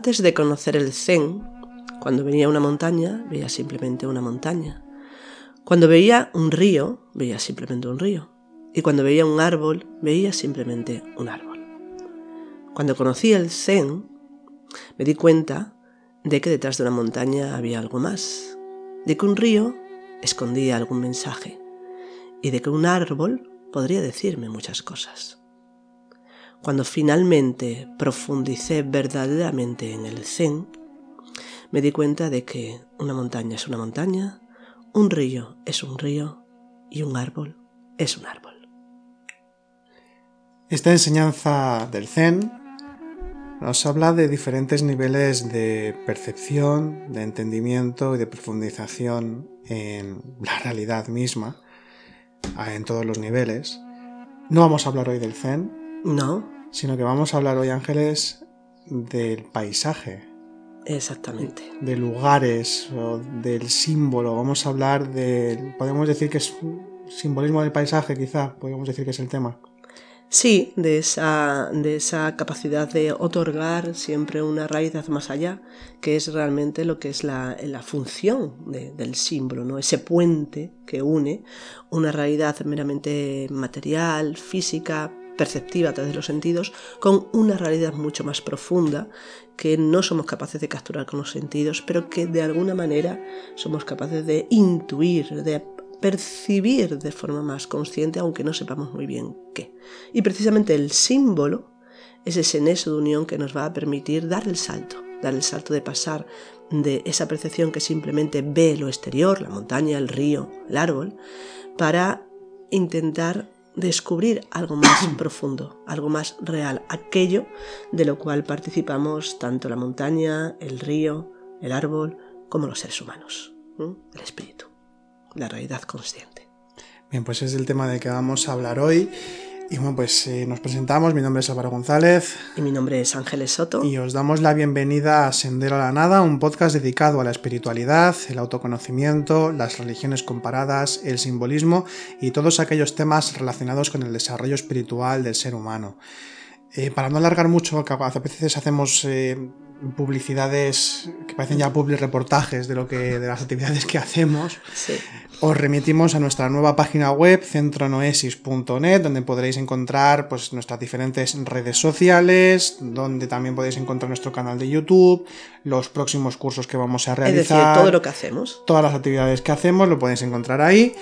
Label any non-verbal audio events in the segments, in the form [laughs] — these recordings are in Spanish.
Antes de conocer el zen, cuando venía una montaña, veía simplemente una montaña. Cuando veía un río, veía simplemente un río. Y cuando veía un árbol, veía simplemente un árbol. Cuando conocí el zen, me di cuenta de que detrás de una montaña había algo más, de que un río escondía algún mensaje y de que un árbol podría decirme muchas cosas. Cuando finalmente profundicé verdaderamente en el zen, me di cuenta de que una montaña es una montaña, un río es un río y un árbol es un árbol. Esta enseñanza del zen nos habla de diferentes niveles de percepción, de entendimiento y de profundización en la realidad misma, en todos los niveles. No vamos a hablar hoy del zen. No. Sino que vamos a hablar hoy, Ángeles, del paisaje. Exactamente. De lugares o del símbolo. Vamos a hablar de. Podemos decir que es simbolismo del paisaje, quizá. Podemos decir que es el tema. Sí, de esa, de esa capacidad de otorgar siempre una raíz más allá, que es realmente lo que es la, función del símbolo, ¿no? ese puente que une una realidad meramente material, física, perceptiva a través de los sentidos, con una realidad mucho más profunda que no somos capaces de capturar con los sentidos, pero que de alguna manera somos capaces de intuir, de percibir de forma más consciente, aunque no sepamos muy bien qué. Y precisamente el símbolo es ese nexo de unión que nos va a permitir dar el salto, dar el salto de pasar de esa percepción que simplemente ve lo exterior, la montaña, el río, el árbol, para intentar descubrir algo más [coughs] profundo, algo más real, aquello de lo cual participamos tanto la montaña, el río, el árbol, como los seres humanos, el espíritu la realidad consciente. Bien, pues es el tema de que vamos a hablar hoy. Y bueno, pues eh, nos presentamos, mi nombre es Álvaro González. Y mi nombre es Ángeles Soto. Y os damos la bienvenida a Sendero a la Nada, un podcast dedicado a la espiritualidad, el autoconocimiento, las religiones comparadas, el simbolismo y todos aquellos temas relacionados con el desarrollo espiritual del ser humano. Eh, para no alargar mucho, a veces hacemos eh, publicidades que parecen ya public reportajes de lo que de las actividades que hacemos. Os remitimos a nuestra nueva página web centronoesis.net donde podréis encontrar pues nuestras diferentes redes sociales, donde también podéis encontrar nuestro canal de YouTube, los próximos cursos que vamos a realizar. Es decir, todo lo que hacemos. Todas las actividades que hacemos lo podéis encontrar ahí.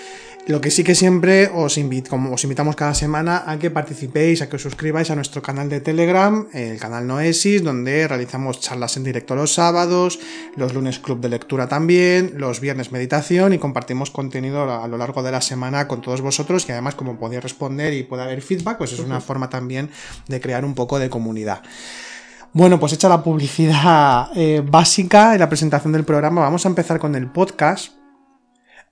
Lo que sí que siempre os, como os invitamos cada semana a que participéis, a que os suscribáis a nuestro canal de Telegram, el canal Noesis, donde realizamos charlas en directo los sábados, los lunes club de lectura también, los viernes meditación y compartimos contenido a lo largo de la semana con todos vosotros y además como podéis responder y puede haber feedback, pues es una forma también de crear un poco de comunidad. Bueno, pues hecha la publicidad eh, básica en la presentación del programa, vamos a empezar con el podcast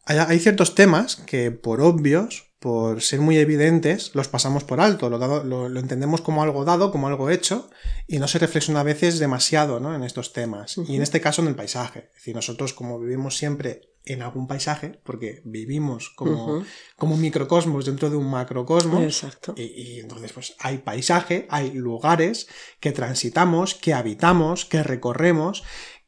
hay, ciertos temas que, por obvios, por ser muy evidentes, los pasamos por alto, lo, entendemos como algo dado, como algo hecho, y no se reflexiona a veces demasiado ¿no? en estos temas. Y en este caso en el paisaje. Es decir, nosotros como vivimos siempre en algún paisaje, porque vivimos como, como microcosmos dentro de un macrocosmos. Exacto. Y, y, entonces, pues hay paisaje, hay lugares que transitamos, que habitamos, que recorremos,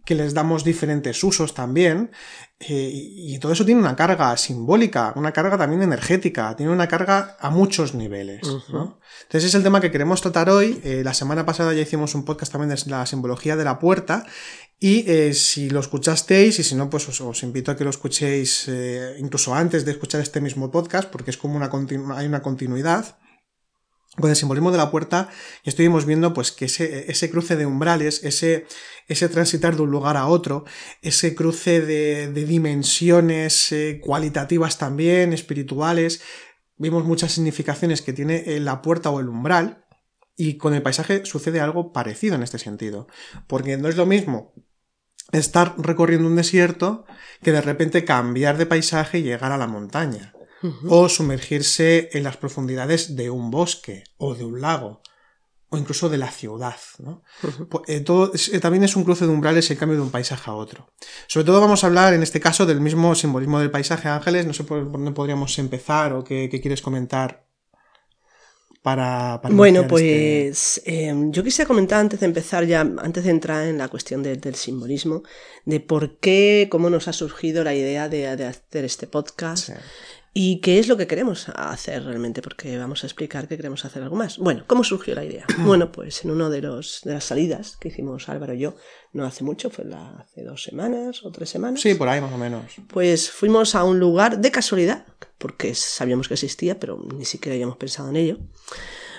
que les damos diferentes usos también, eh, y todo eso tiene una carga simbólica, una carga también energética, tiene una carga a muchos niveles. Entonces es el tema que queremos tratar hoy. Eh, la semana pasada ya hicimos un podcast también de la simbología de la puerta. Y eh, si lo escuchasteis, y si no, pues os, invito a que lo escuchéis incluso antes de escuchar este mismo podcast, porque es como una hay una continuidad con el simbolismo de la puerta y estuvimos viendo pues que ese, ese cruce de umbrales, ese, ese, transitar de un lugar a otro, ese cruce de, dimensiones eh, cualitativas también, espirituales, vimos muchas significaciones que tiene eh, la puerta o el umbral y con el paisaje sucede algo parecido en este sentido, porque no es lo mismo estar recorriendo un desierto que de repente cambiar de paisaje y llegar a la montaña o sumergirse en las profundidades de un bosque o de un lago o incluso de la ciudad. ¿no? Pues, eh, todo, eh, también es un cruce de umbrales el cambio de un paisaje a otro. Sobre todo vamos a hablar en este caso del mismo simbolismo del paisaje, Ángeles. No sé por dónde podríamos empezar o qué, quieres comentar para... para Bueno, este- pues eh, yo quisiera comentar antes de empezar ya, antes de entrar en la cuestión de- del simbolismo, de por qué, cómo nos ha surgido la idea de, de hacer este podcast Sí. Y qué es lo que queremos hacer realmente, porque vamos a explicar que queremos hacer algo más. Bueno, ¿cómo surgió la idea? [clears throat] Bueno, pues en uno de, los, de las salidas que hicimos Álvaro y yo, no hace mucho, fue la- hace dos semanas o tres semanas. Sí, por ahí más o menos. Pues fuimos a un lugar de casualidad, porque sabíamos que existía, pero ni siquiera habíamos pensado en ello.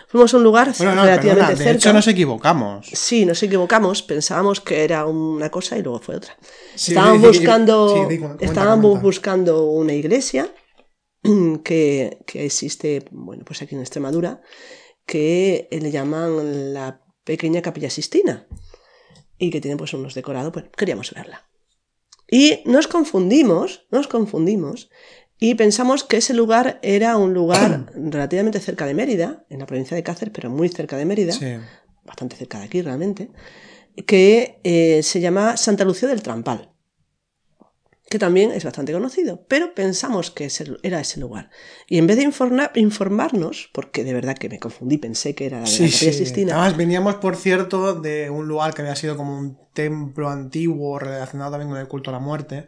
Fuimos a un lugar Bueno, no, relativamente perdona, de cerca. hecho nos equivocamos. Sí, nos equivocamos, pensábamos que era una cosa y luego fue otra. Sí, estaban buscando, sí, cuenta, estaban cuenta. buscando una iglesia [clears throat] que, que existe, bueno, pues aquí en Extremadura, que le llaman la pequeña capilla Sistina y que tiene pues unos decorados, pues queríamos verla. Y nos confundimos, nos confundimos y pensamos que ese lugar era un lugar [clears throat] relativamente cerca de Mérida, en la provincia de Cáceres, pero muy cerca de Mérida, Sí. bastante cerca de aquí realmente, que eh, se llama Santa Lucía del Trampal, que también es bastante conocido, pero pensamos que ese- era ese lugar. Y en vez de informa- informarnos, porque de verdad que me confundí, pensé que era la de Sí, la sí. Sistina, Además, veníamos, por cierto, de un lugar que había sido como un templo antiguo relacionado también con el culto a la muerte,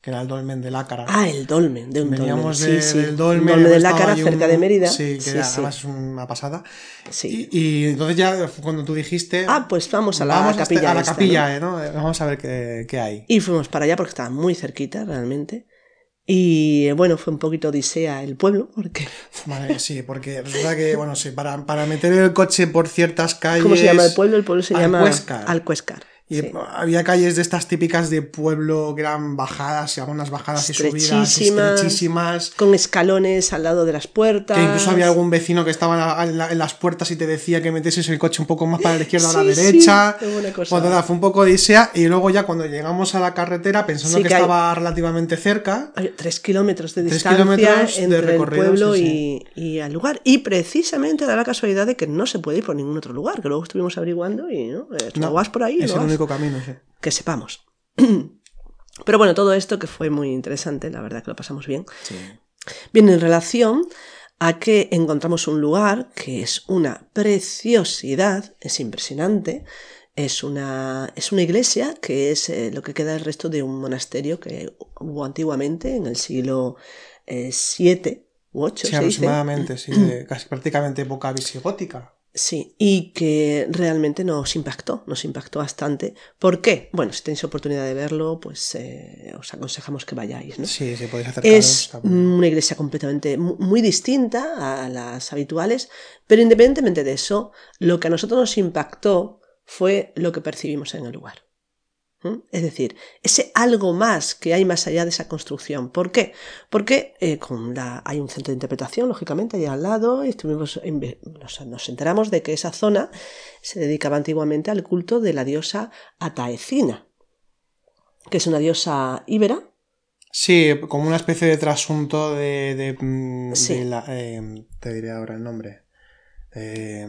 que era el dolmen de Lácara. Ah, el dolmen, de un Veníamos dolmen. de- sí, sí. del dolmen. Dolmen de Lácara, cerca un- de Mérida. Sí, que era- además es una pasada. Sí. Y, y entonces ya cuando tú dijiste... Ah, pues vamos a la vamos capilla. a la esta, capilla, ¿no? eh, ¿no? Vamos a ver qué, qué hay. Y fuimos para allá porque estaba muy cerquita realmente. Y eh, bueno, fue un poquito odisea el pueblo, porque Vale, sí, porque resulta que, bueno, sí, para, para meter el coche por ciertas calles... ¿cómo se llama el pueblo? El pueblo se llama Alcuéscar. Alcuéscar. Y sí. había calles de estas típicas de pueblo que eran bajadas y algunas bajadas y subidas Estrechísimas. Con escalones al lado de las puertas. Que incluso había algún vecino que estaba en, la- en las puertas y te decía que metieses el coche un poco más para la izquierda o a la [laughs] derecha. sí, alguna cosa. Bueno, nada, fue un poco odisea. Y luego ya cuando llegamos a la carretera, pensando que, que hay- estaba relativamente cerca, tres kilómetros de distancia kilómetros de entre recorrido, el pueblo y, y al lugar. Y precisamente da la casualidad de que no se puede ir por ningún otro lugar, que luego estuvimos averiguando y no, eh, No, vas por ahí. es no el vas. Único camino. sí. que sepamos. [clears throat] Pero bueno, todo esto que fue muy interesante, la verdad que lo pasamos bien, viene en relación a que encontramos un lugar que es una preciosidad, es impresionante, es una, es una iglesia que es eh, lo que queda del resto de un monasterio que hubo antiguamente en el siglo eh, VII u VIII. Sí, aproximadamente, sí, de [clears throat] casi prácticamente época visigótica. Sí, y que realmente nos impactó, nos impactó bastante. ¿Por qué? Bueno, si tenéis oportunidad de verlo, pues eh, os aconsejamos que vayáis, ¿no? Sí, sí, podéis acercaros. Es una iglesia completamente mu- muy distinta a las habituales, pero independientemente de eso, lo que a nosotros nos impactó fue lo que percibimos en el lugar. ¿Mm? Es decir, ese algo más que hay más allá de esa construcción. ¿Por qué? Porque eh, con la, hay un centro de interpretación, lógicamente, allá al lado, y estuvimos, nos, nos enteramos de que esa zona se dedicaba antiguamente al culto de la diosa Ataecina, que es una diosa íbera, Sí, como una especie de trasunto de, de, mm, Sí. de la... eh, te diré ahora el nombre. Eh,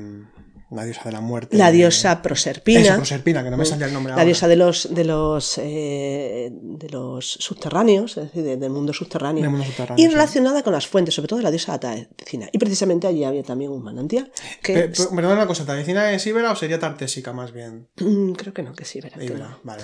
la diosa de la muerte. la diosa Proserpina. Eso, Proserpina, que no me salía el nombre la ahora. diosa de los de los eh, de los subterráneos, es decir, de- del mundo subterráneo. Del mundo subterráneo, y sí. relacionada con las fuentes, sobre todo la diosa Atacina. Y precisamente allí había también un manantial que Pe- pe- Perdón una cosa, ¿Tavecina es íbera o sería tartésica más bien? Mm, creo que no, que que Íbera, no. vale, vale.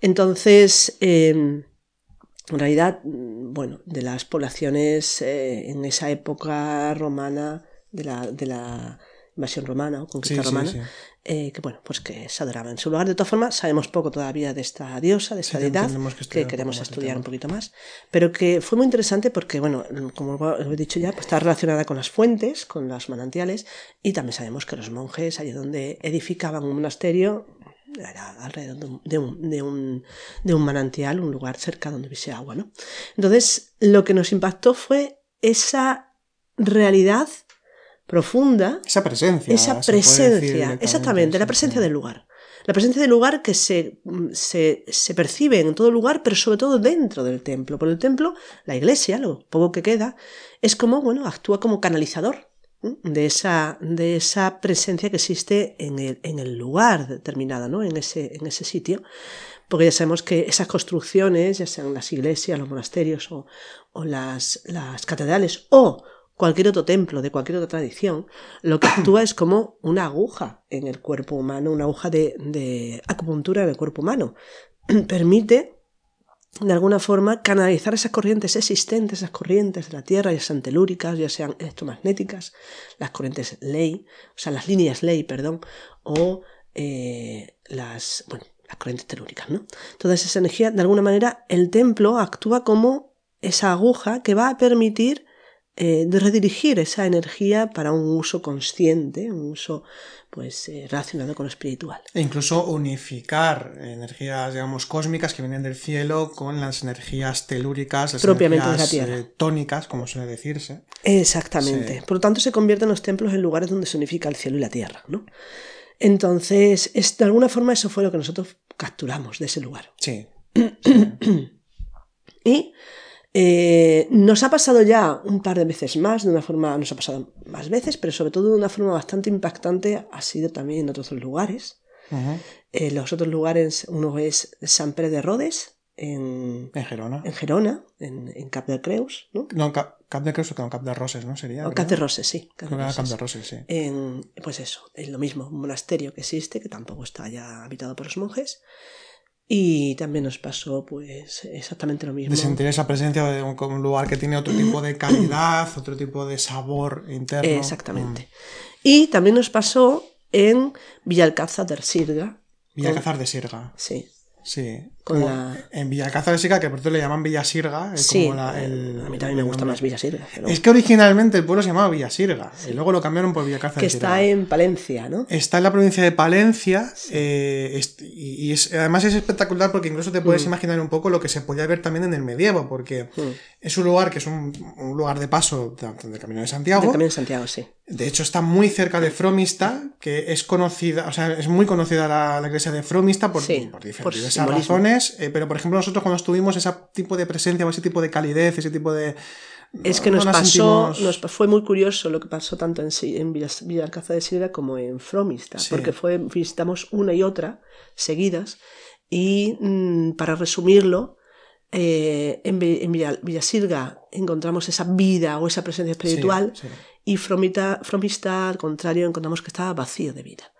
Entonces, eh, en realidad, mm, bueno, de las poblaciones eh, en esa época romana, de la, de la invasión romana o conquista sí, romana, sí. eh, que bueno, pues que se adoraba en su lugar. De todas formas, sabemos poco todavía de esta diosa, de esta deidad, que queremos estudiar un poquito más, pero que fue muy interesante porque, bueno, como lo he dicho ya, pues está relacionada con las fuentes, con los manantiales, y también sabemos que los monjes, allí donde edificaban un monasterio, era alrededor de un, de un, de un, de un manantial, un lugar cerca donde hubiese agua, ¿no? Entonces, lo que nos impactó fue esa realidad profunda Esa presencia. esa presencia, exactamente, la presencia sí. del lugar. La presencia del lugar que se, mm, se, se percibe en todo lugar, pero sobre todo dentro del templo. Por el templo, la iglesia, lo poco que queda, es como, bueno, actúa como canalizador de esa, de esa presencia que existe en el, en el lugar determinado, ¿no? en, ese, en ese sitio. Porque ya sabemos que esas construcciones, ya sean las iglesias, los monasterios o, o las, las catedrales o cualquier otro templo, de cualquier otra tradición, lo que actúa es como una aguja en el cuerpo humano, una aguja de, acupuntura en el cuerpo humano. [clears throat] Permite de alguna forma canalizar esas corrientes existentes, esas corrientes de la Tierra, ya sean telúricas, ya sean electromagnéticas, las corrientes ley, o sea, las líneas ley, perdón, o eh, las corrientes telúricas, ¿no? Toda esa energía, de alguna manera, el templo actúa como esa aguja que va a permitir eh, redirigir esa energía para un uso consciente, un uso pues eh, relacionado con lo espiritual. E incluso unificar energías, digamos, cósmicas que vienen del cielo con las energías telúricas, las Propiamente de la energías Tierra. eh, tónicas, como suele decirse. Exactamente. Sí. Por lo tanto, se convierten los templos en lugares donde se unifica el cielo y la tierra, ¿no? Entonces, es, de alguna forma eso fue lo que nosotros capturamos de ese lugar. Sí. [clears throat] Y eh, nos ha pasado ya un par de veces más, de una forma, nos ha pasado más veces, pero sobre todo de una forma bastante impactante ha sido también en otros lugares. Ujú. Eh, los otros lugares, uno es Sant Pere de Rodes, en, En Gerona. en Gerona, en, en Cap de Creus, ¿no? No, Cap, Cap de Creus o no, Cap de Roses, ¿no? Sería. O. Cap de Roses, sí. Cap de era Cap Roses. de Roses, sí. en, pues eso, es lo mismo, un monasterio que existe, que tampoco está ya habitado por los monjes. Y también nos pasó, pues, exactamente lo mismo. De sentir esa presencia de un, lugar que tiene otro tipo de calidad, otro tipo de sabor interno. Exactamente. Y también nos pasó en Villalcázar del Sirga. Villalcázar de Sirga. Sí. Sí. Con Como la- En de Sirga, que por cierto le llaman Villasirga. es Sí, como la- el- a mí también me gusta más Villasirga. pero- Es que originalmente el pueblo se llamaba Villasirga. Y luego lo cambiaron por Villalcázar que de Sirga. está en Palencia, ¿no? Está en la provincia de Palencia eh, est- y, es- además es espectacular porque incluso te puedes Mm. imaginar un poco lo que se podía ver también en el medievo, porque Mm. es un lugar que es un, un lugar de paso del Camino de Santiago. Del Camino de Santiago, sí. De hecho, está muy cerca de Fromista, que es conocida, o sea, es muy conocida la, la iglesia de Fromista por, Sí, por por diversas simbolismo. Eh, pero por ejemplo nosotros cuando estuvimos ese tipo de presencia o ese tipo de calidez, ese tipo de... Es que no nos pasó, sentimos- nos pa- fue muy curioso lo que pasó tanto en, en Villalcázar de Sirga como en Fromista, Sí. porque fue, visitamos una y otra seguidas y mm, para resumirlo, eh, en, Vi- en Villa- Villasirga encontramos esa vida o esa presencia espiritual Sí, sí. y Fromita, Fromista, al contrario, encontramos que estaba vacío de vida.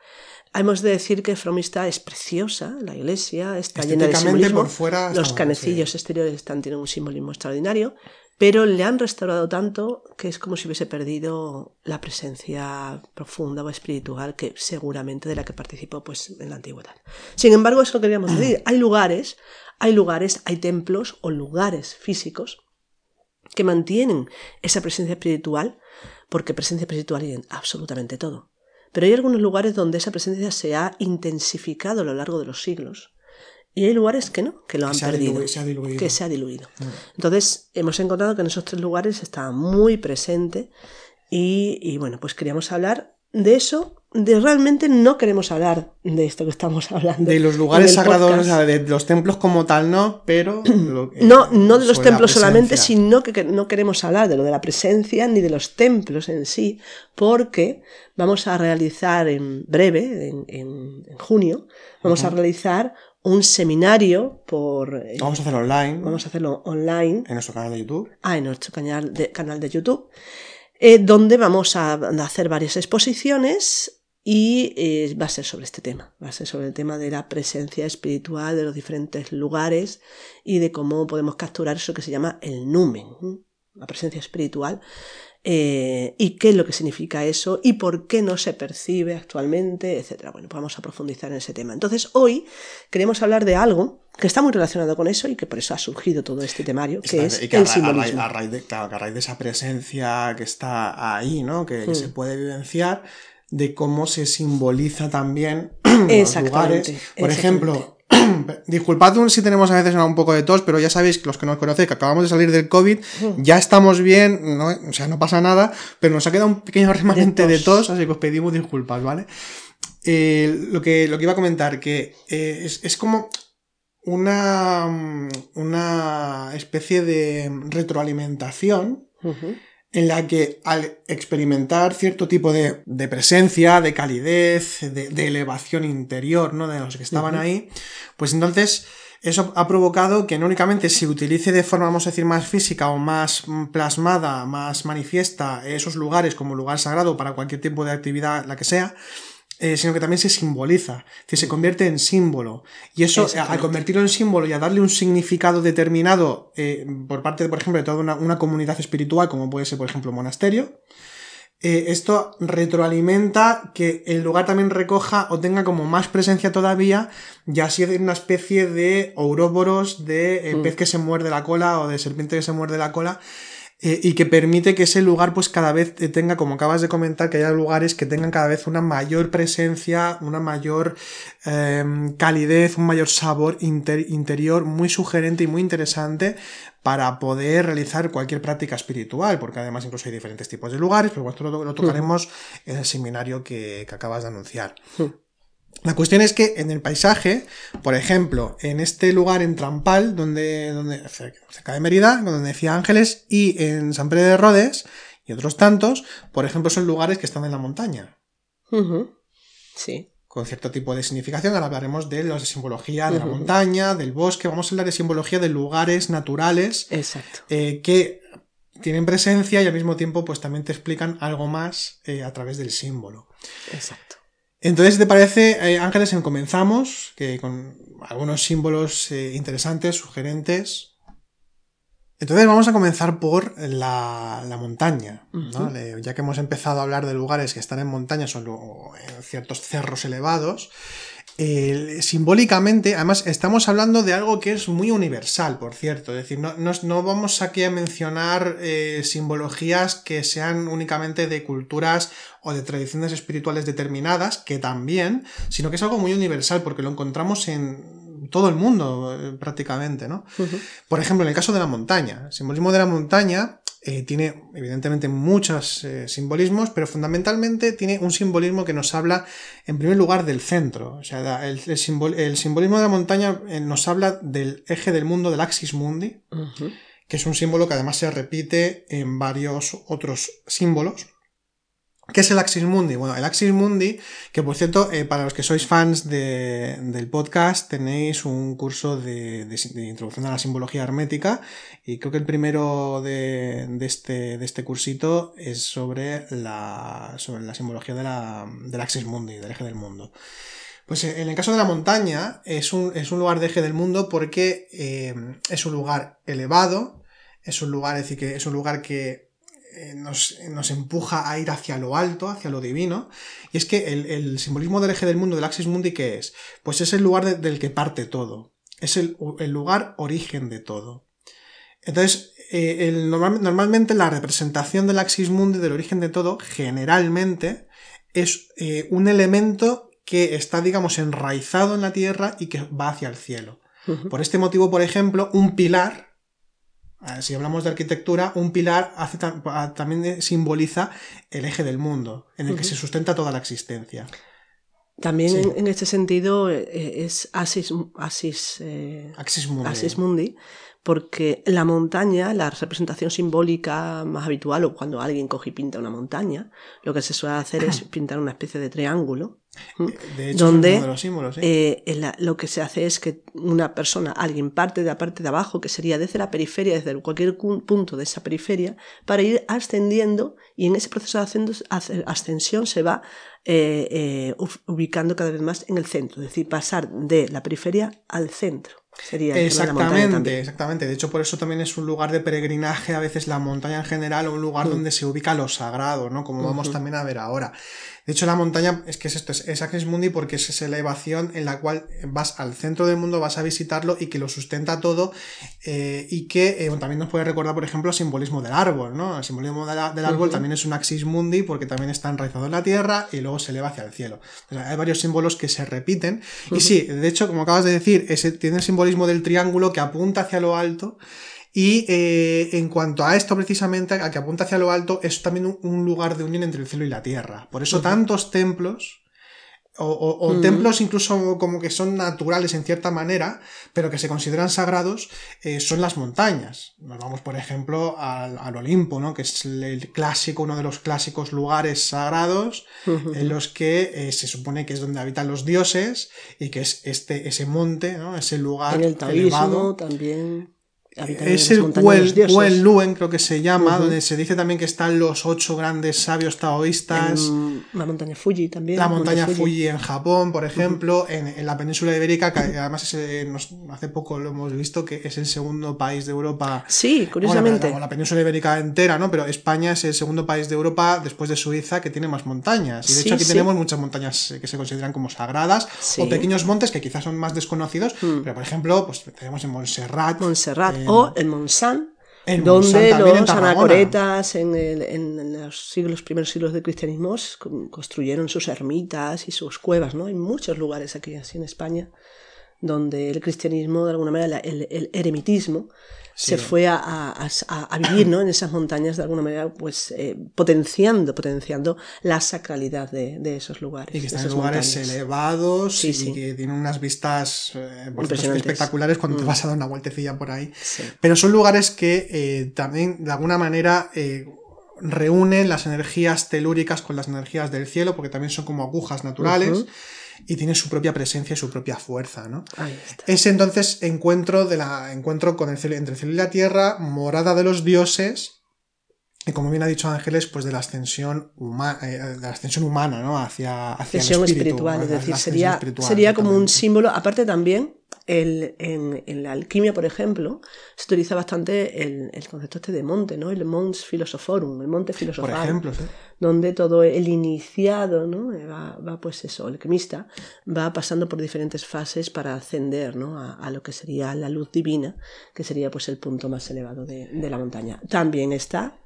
Hemos de decir que Fromista es preciosa, la iglesia está llena de simbolismo. por fuera Los canecillos exteriores están, tienen un simbolismo extraordinario, pero le han restaurado tanto que es como si hubiese perdido la presencia profunda o espiritual que seguramente de la que participó pues, en la antigüedad. Sin embargo, eso queríamos decir. Hay lugares, hay lugares, hay templos o lugares físicos que mantienen esa presencia espiritual, porque presencia espiritual hay en absolutamente todo. Pero hay algunos lugares donde esa presencia se ha intensificado a lo largo de los siglos. Y hay lugares que no, que lo han perdido. dilu- se ha diluido. Que se ha diluido. Mm. Entonces, hemos encontrado que en esos tres lugares está muy presente. Y, y, bueno, pues queríamos hablar de eso. De realmente no queremos hablar de esto que estamos [laughs] hablando. De los lugares sagrados, podcast. o sea, de los templos como tal, no, pero... [clears throat] lo que- No, no de los templos solamente, sino que, que no queremos hablar de lo de la presencia ni de los templos en sí, porque vamos a realizar en breve, en, en- en junio, vamos a realizar un seminario por... eh, Vamos a hacerlo online, vamos a hacerlo online en nuestro canal de YouTube. ah, en nuestro canal de, canal de YouTube, eh, donde vamos a hacer varias exposiciones y eh, va a ser sobre este tema, va a ser sobre el tema de la presencia espiritual de los diferentes lugares y de cómo podemos capturar eso que se llama el numen, la presencia espiritual, eh, y qué es lo que significa eso y por qué no se percibe actualmente, etcétera. Bueno, pues vamos a profundizar en ese tema. Entonces, hoy queremos hablar de algo que está muy relacionado con eso y que por eso ha surgido todo este temario, que es y que el simbolismo. a raíz de, claro, que a raíz de esa presencia que está ahí, ¿no? Que, que Mm. se puede vivenciar, de cómo se simboliza también [clears throat] los lugares. Por ejemplo, [clears throat] disculpad un- si tenemos a veces un poco de tos, pero ya sabéis, los que nos conocéis, que acabamos de salir del COVID, ya estamos bien, ¿no? o sea, no pasa nada, pero nos ha quedado un pequeño remanente de tos, tos. así que os pedimos disculpas, ¿vale? Eh, lo, que, lo que iba a comentar, que eh, es, es como una, una especie de retroalimentación. En la que al experimentar cierto tipo de, de presencia, de calidez, de, de elevación interior, ¿no? De los que estaban ahí, pues entonces eso ha provocado que no únicamente se utilice de forma, vamos a decir, más física o más plasmada, más manifiesta esos lugares como lugar sagrado para cualquier tipo de actividad, la que sea, eh, sino que también se simboliza, que se convierte en símbolo. Y eso, al convertirlo en símbolo y a darle un significado determinado eh, por parte, por ejemplo, de toda una, comunidad espiritual, como puede ser, por ejemplo, un monasterio, eh, esto retroalimenta que el lugar también recoja o tenga como más presencia todavía, ya así de una especie de ouroboros de mm. pez que se muerde la cola o de serpiente que se muerde la cola, eh, y que permite que ese lugar pues cada vez tenga, como acabas de comentar, que haya lugares que tengan cada vez una mayor presencia, una mayor em, calidez, un mayor sabor interior muy sugerente y muy interesante para poder realizar cualquier práctica espiritual, porque además incluso hay diferentes tipos de lugares, pero esto lo, tocaremos en el seminario que, acabas de anunciar. La cuestión es que en el paisaje, por ejemplo, en este lugar en Trampal, donde, donde cerca de Mérida, donde decía Ángeles, y en San Pedro de Rodes, y otros tantos, por ejemplo, son lugares que están en la montaña. Sí. Con cierto tipo de significación. Ahora hablaremos de la simbología de la montaña, del bosque. Vamos a hablar de simbología de lugares naturales. Exacto. Eh, que tienen presencia y al mismo tiempo, pues también te explican algo más eh, a través del símbolo. Exacto. Entonces, ¿te parece, eh, Ángeles, en comenzamos que con algunos símbolos eh, interesantes, sugerentes? Entonces vamos a comenzar por la, montaña, ya que hemos empezado a hablar de lugares que están en montañas o en ciertos cerros elevados. Simbólicamente, además estamos hablando de algo que es muy universal, por cierto, es decir, no, vamos aquí a mencionar eh, simbologías que sean únicamente de culturas o de tradiciones espirituales determinadas, que también, sino que es algo muy universal porque lo encontramos en todo el mundo eh, prácticamente, ¿no? Por ejemplo, en el caso de la montaña, el simbolismo de la montaña eh, tiene evidentemente muchos eh, simbolismos, pero fundamentalmente tiene un simbolismo que nos habla en primer lugar del centro. O sea, el, simbolismo de la montaña nos habla del eje del mundo, del axis mundi, que es un símbolo que además se repite en varios otros símbolos. ¿Qué es el Axis Mundi? Bueno, el Axis Mundi, que por cierto, eh, para los que sois fans del podcast, tenéis un curso de, introducción a la simbología hermética y creo que el primero de, este, de este cursito es sobre la, sobre la simbología de la, del Axis Mundi, del eje del mundo. Pues eh, en el caso de la montaña es un, es un lugar de eje del mundo porque eh, es un lugar elevado, es un lugar, es decir, que es un lugar que eh, nos, empuja a ir hacia lo alto, hacia lo divino. Y es que el, simbolismo del eje del mundo, del Axis Mundi, ¿qué es? Pues es el lugar del que parte todo. Es el, lugar origen de todo. Entonces, eh, normalmente la representación del Axis Mundi, del origen de todo, generalmente es eh, un elemento que está, digamos, enraizado en la tierra y que va hacia el cielo. Por este motivo, por ejemplo, un pilar si hablamos de arquitectura, un pilar también simboliza el eje del mundo, en el que se sustenta toda la existencia. También en, este sentido eh, es Asis, Asis, eh, mundi. Porque la montaña, la representación simbólica más habitual, o cuando alguien coge y pinta una montaña, lo que se suele hacer es [laughs] pintar una especie de triángulo de hecho, donde eh, lo que se hace es que una persona, alguien parte de la parte de abajo, que sería desde la periferia, desde cualquier punto de esa periferia, para ir ascendiendo y en ese proceso de ascensión se va eh, eh, ubicando cada vez más en el centro, es decir, pasar de la periferia al centro. Sería exactamente, exactamente. De hecho, por eso también es un lugar de peregrinaje, a veces la montaña en general, o un lugar mm. donde se ubica lo sagrado, ¿no? Como vamos también a ver ahora. De hecho, la montaña es que es esto, es, Axis Mundi porque es esa elevación en la cual vas al centro del mundo, vas a visitarlo y que lo sustenta todo eh, y que eh, también nos puede recordar, por ejemplo, el simbolismo del árbol, ¿no? El simbolismo del árbol también es un Axis Mundi porque también está enraizado en la tierra y luego se eleva hacia el cielo. hay varios símbolos que se repiten y sí, de hecho, como acabas de decir, ese, tiene el simbolismo del triángulo que apunta hacia lo alto y eh, en cuanto a esto, precisamente, a que apunta hacia lo alto, es también un, lugar de unión entre el cielo y la tierra. Por eso tantos templos o, Mm. templos incluso como que son naturales en cierta manera, pero que se consideran sagrados, eh, son las montañas. Nos vamos, por ejemplo, al, al Olimpo, ¿no? que es el, clásico, uno de los clásicos lugares sagrados en los que eh, se supone que es donde habitan los dioses y que es este, ese monte, ¿no? ese lugar En el taoísmo elevado. también Es el. Kuen Luen, creo que se llama, donde se dice también que están los ocho grandes sabios taoístas. En la montaña Fuji también. La montaña Fuji en Japón, por ejemplo, en, en la península ibérica, que además es, eh, nos- hace poco lo hemos visto, que es el segundo país de Europa. Sí, Bueno, curiosamente. la, la península ibérica entera, ¿no? Pero España es el segundo país de Europa, después de Suiza, que tiene más montañas. Y de Sí, hecho aquí sí. tenemos muchas montañas eh, que se consideran como sagradas, Sí. o pequeños montes que quizás son más desconocidos, Mm. pero por ejemplo, pues tenemos en Montserrat. Montserrat en- o el Monsan, en donde en los anacoretas en, el- en- en los siglos, primeros siglos del cristianismo construyeron sus ermitas y sus cuevas, ¿no? Hay muchos lugares aquí así en España donde el cristianismo, de alguna manera, el eremitismo, se fue a, a- a- vivir ¿no? en esas montañas, de alguna manera, pues eh, potenciando, potenciando la sacralidad de, de esos lugares. Y que están en lugares montañas. elevados Sí, y sí. que tienen unas vistas eh, espectaculares cuando te Mm. vas a dar una vueltecilla por ahí. Pero son lugares que eh, también de alguna manera reúnen las energías telúricas con las energías del cielo, porque también son como agujas naturales. Y tienen su propia presencia y su propia fuerza, ¿no? Ahí está. Ese entonces encuentro, de la, encuentro con el cielo, entre el cielo y la tierra, morada de los dioses, y como bien ha dicho Ángeles, pues de la ascensión, huma- eh, de la ascensión humana, ¿no? Hacia, hacia el Ascensión espíritu, espiritual, ¿no? es decir, sería, sería como un símbolo, aparte también, el, en, en la alquimia, por ejemplo, se utiliza bastante el, el concepto este de monte, ¿no? El mons philosophorum, el monte Por filosofal, ejemplo, ¿sí? donde todo el iniciado, ¿no? Va, va, pues eso, el alquimista, va pasando por diferentes fases para ascender, ¿no? A, a lo que sería la luz divina, que sería pues el punto más elevado de, de la montaña. También está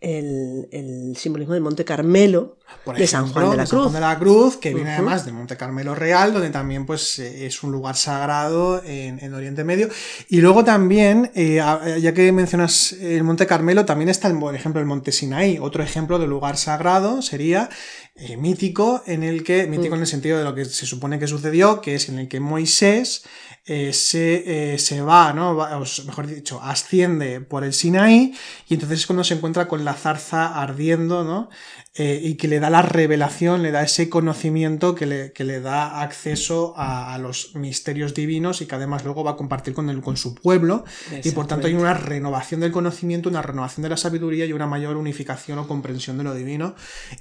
el, el simbolismo del Monte Carmelo, Por de San ejemplo, Juan de la San Juan Cruz. de la Cruz, que viene además del Monte Carmelo Real, donde también pues eh, es un lugar sagrado en, en Oriente Medio. Y luego también, eh, a- ya que mencionas el Monte Carmelo, también está, el, por ejemplo, el Monte Sinaí. Otro ejemplo de lugar sagrado sería eh, mítico, en el que, mítico Mm. en el sentido de lo que se supone que sucedió, que es en el que Moisés eh, se, eh, se va, ¿no? Va- o s- mejor dicho, asciende por el Sinaí y entonces es cuando se encuentra con la zarza ardiendo, ¿no? Eh, y que le da la revelación, le da ese conocimiento que le, que le da acceso a, a los misterios divinos y que además luego va a compartir con, el, con su pueblo y por tanto hay una renovación del conocimiento, una renovación de la sabiduría y una mayor unificación o comprensión de lo divino